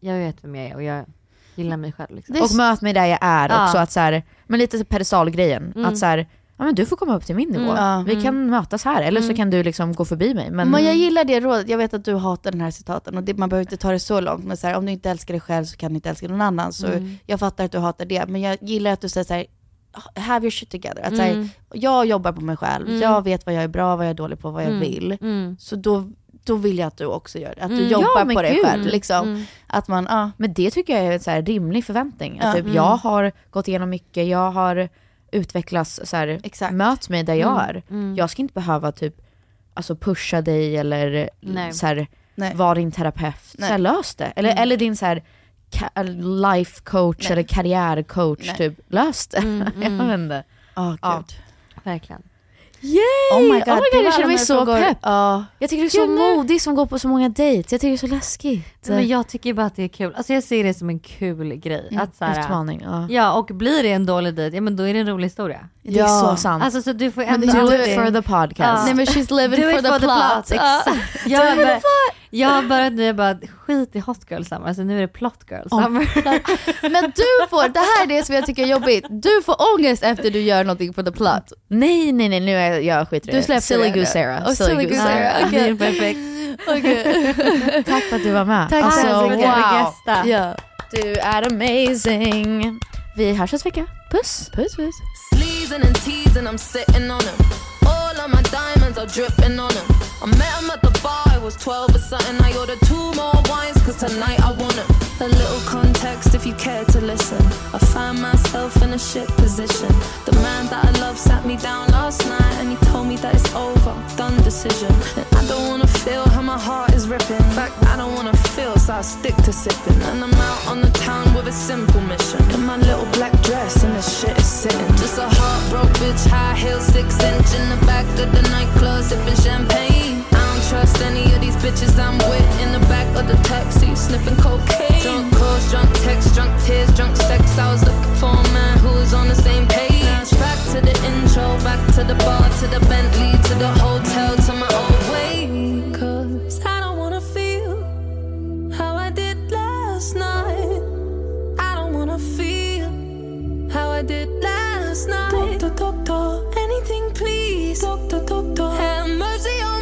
jag vet vem jag är och jag gillar mig själv. Liksom. och möt mig där jag är också. Att så här, men lite pedestalgrejen. Mm. Att så här, ja, men du får komma upp till min nivå. Mm. Vi kan mötas här eller så Mm. kan du liksom gå förbi mig. Men, Men jag gillar det rådet, jag vet att du hatar den här citaten och det, man behöver inte ta det så långt. Men så här, om du inte älskar dig själv så kan du inte älska någon annan. Så Mm. jag fattar att du hatar det. Men jag gillar att du säger så här, have your shit together. Att här, Mm. jag jobbar på mig själv, Mm. jag vet vad jag är bra, vad jag är dålig på, vad jag Mm. vill. Mm. Så då, då vill jag att du också gör det. Att du Mm. jobbar Ja, på dig gud. själv. Liksom. Mm. Att man, ja. Men det tycker jag är en så rimlig förväntning. Att Ja. typ, Mm. Jag har gått igenom mycket, jag har utvecklats, så här, Exakt. möt mig där jag Mm. är. Mm. Jag ska inte behöva typ alltså pusha dig eller Nej. så här, Nej. vara din terapeut. Så här, lös det. Eller, Mm. eller din så här, life coach eller karriärcoach. Typ. Lös det. <laughs> Jag vet inte. Oh. Ja. Verkligen. Yay! Oh my god, oh my god jag känner mig så pepp. Ja. Jag tycker du är så nu- modig som går på så många dejts. Jag tycker det är så läskigt. Men jag tycker bara att det är kul. Alltså jag ser det som en kul grej. Mm, Att så här, Utmaning. Ja. Ja, och blir det en dålig dejt, ja men då är det en rolig historia. Det är Ja. så sant. Alltså så du får Men ändå Do it for the podcast. Ja. Nej men she's living Do for it the plot. Ja. Exakt. Har börjat, jag har börjat nu, jag bara skit i hot girl summer, alltså nu är det plot girl summer. Men du får, det här är det som jag tycker är jobbigt, du får ångest efter du gör någonting for the plot. Nej, nej, nej, nu är jag, jag skiter i Du det. släpper Silly nu. Goose Sarah. Och Silly Goose Sarah, är perfekt. Okej. <laughs> Tack för att du var med. Tack alltså, så mycket för wow. gästa. Ja. Du är amazing. Vi hörs nästa vecka. Puss. Puss puss. Diamonds are dripping on him. I met him at the bar, I was 12 or something. I ordered two more wines, cause tonight I want him. A little context if you care to listen. I find myself in a shit position. The man that I love sat me down last night and he told me that it's over, done decision. And I don't wanna feel how my heart is ripping. In fact, I don't wanna feel, I stick to sipping. And I'm out on the town with a simple mission. In my little black dress and the shit is sitting. Just a heartbroken bitch, high heels, six inch in the back of the nightclub, sipping champagne. I don't trust any of these bitches I'm with in the back of the taxi, sniffing cocaine. Drunk calls, drunk texts, drunk tears, drunk sex. I was looking for a man who was on the same page. Back to the intro, back to the bar, to the Bentley, to the hotel, to my I did last night. Doctor, doctor, anything please. Doctor, doctor, have mercy on.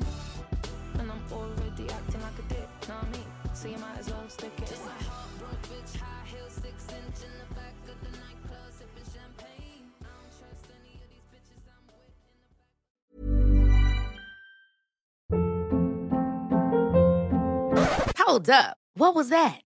So you might as well stick it. Just a heartbroken bitch, high heels, six inch in the back of the nightclub, sipping champagne. I don't trust any of these bitches I'm with. Hold up. What was that?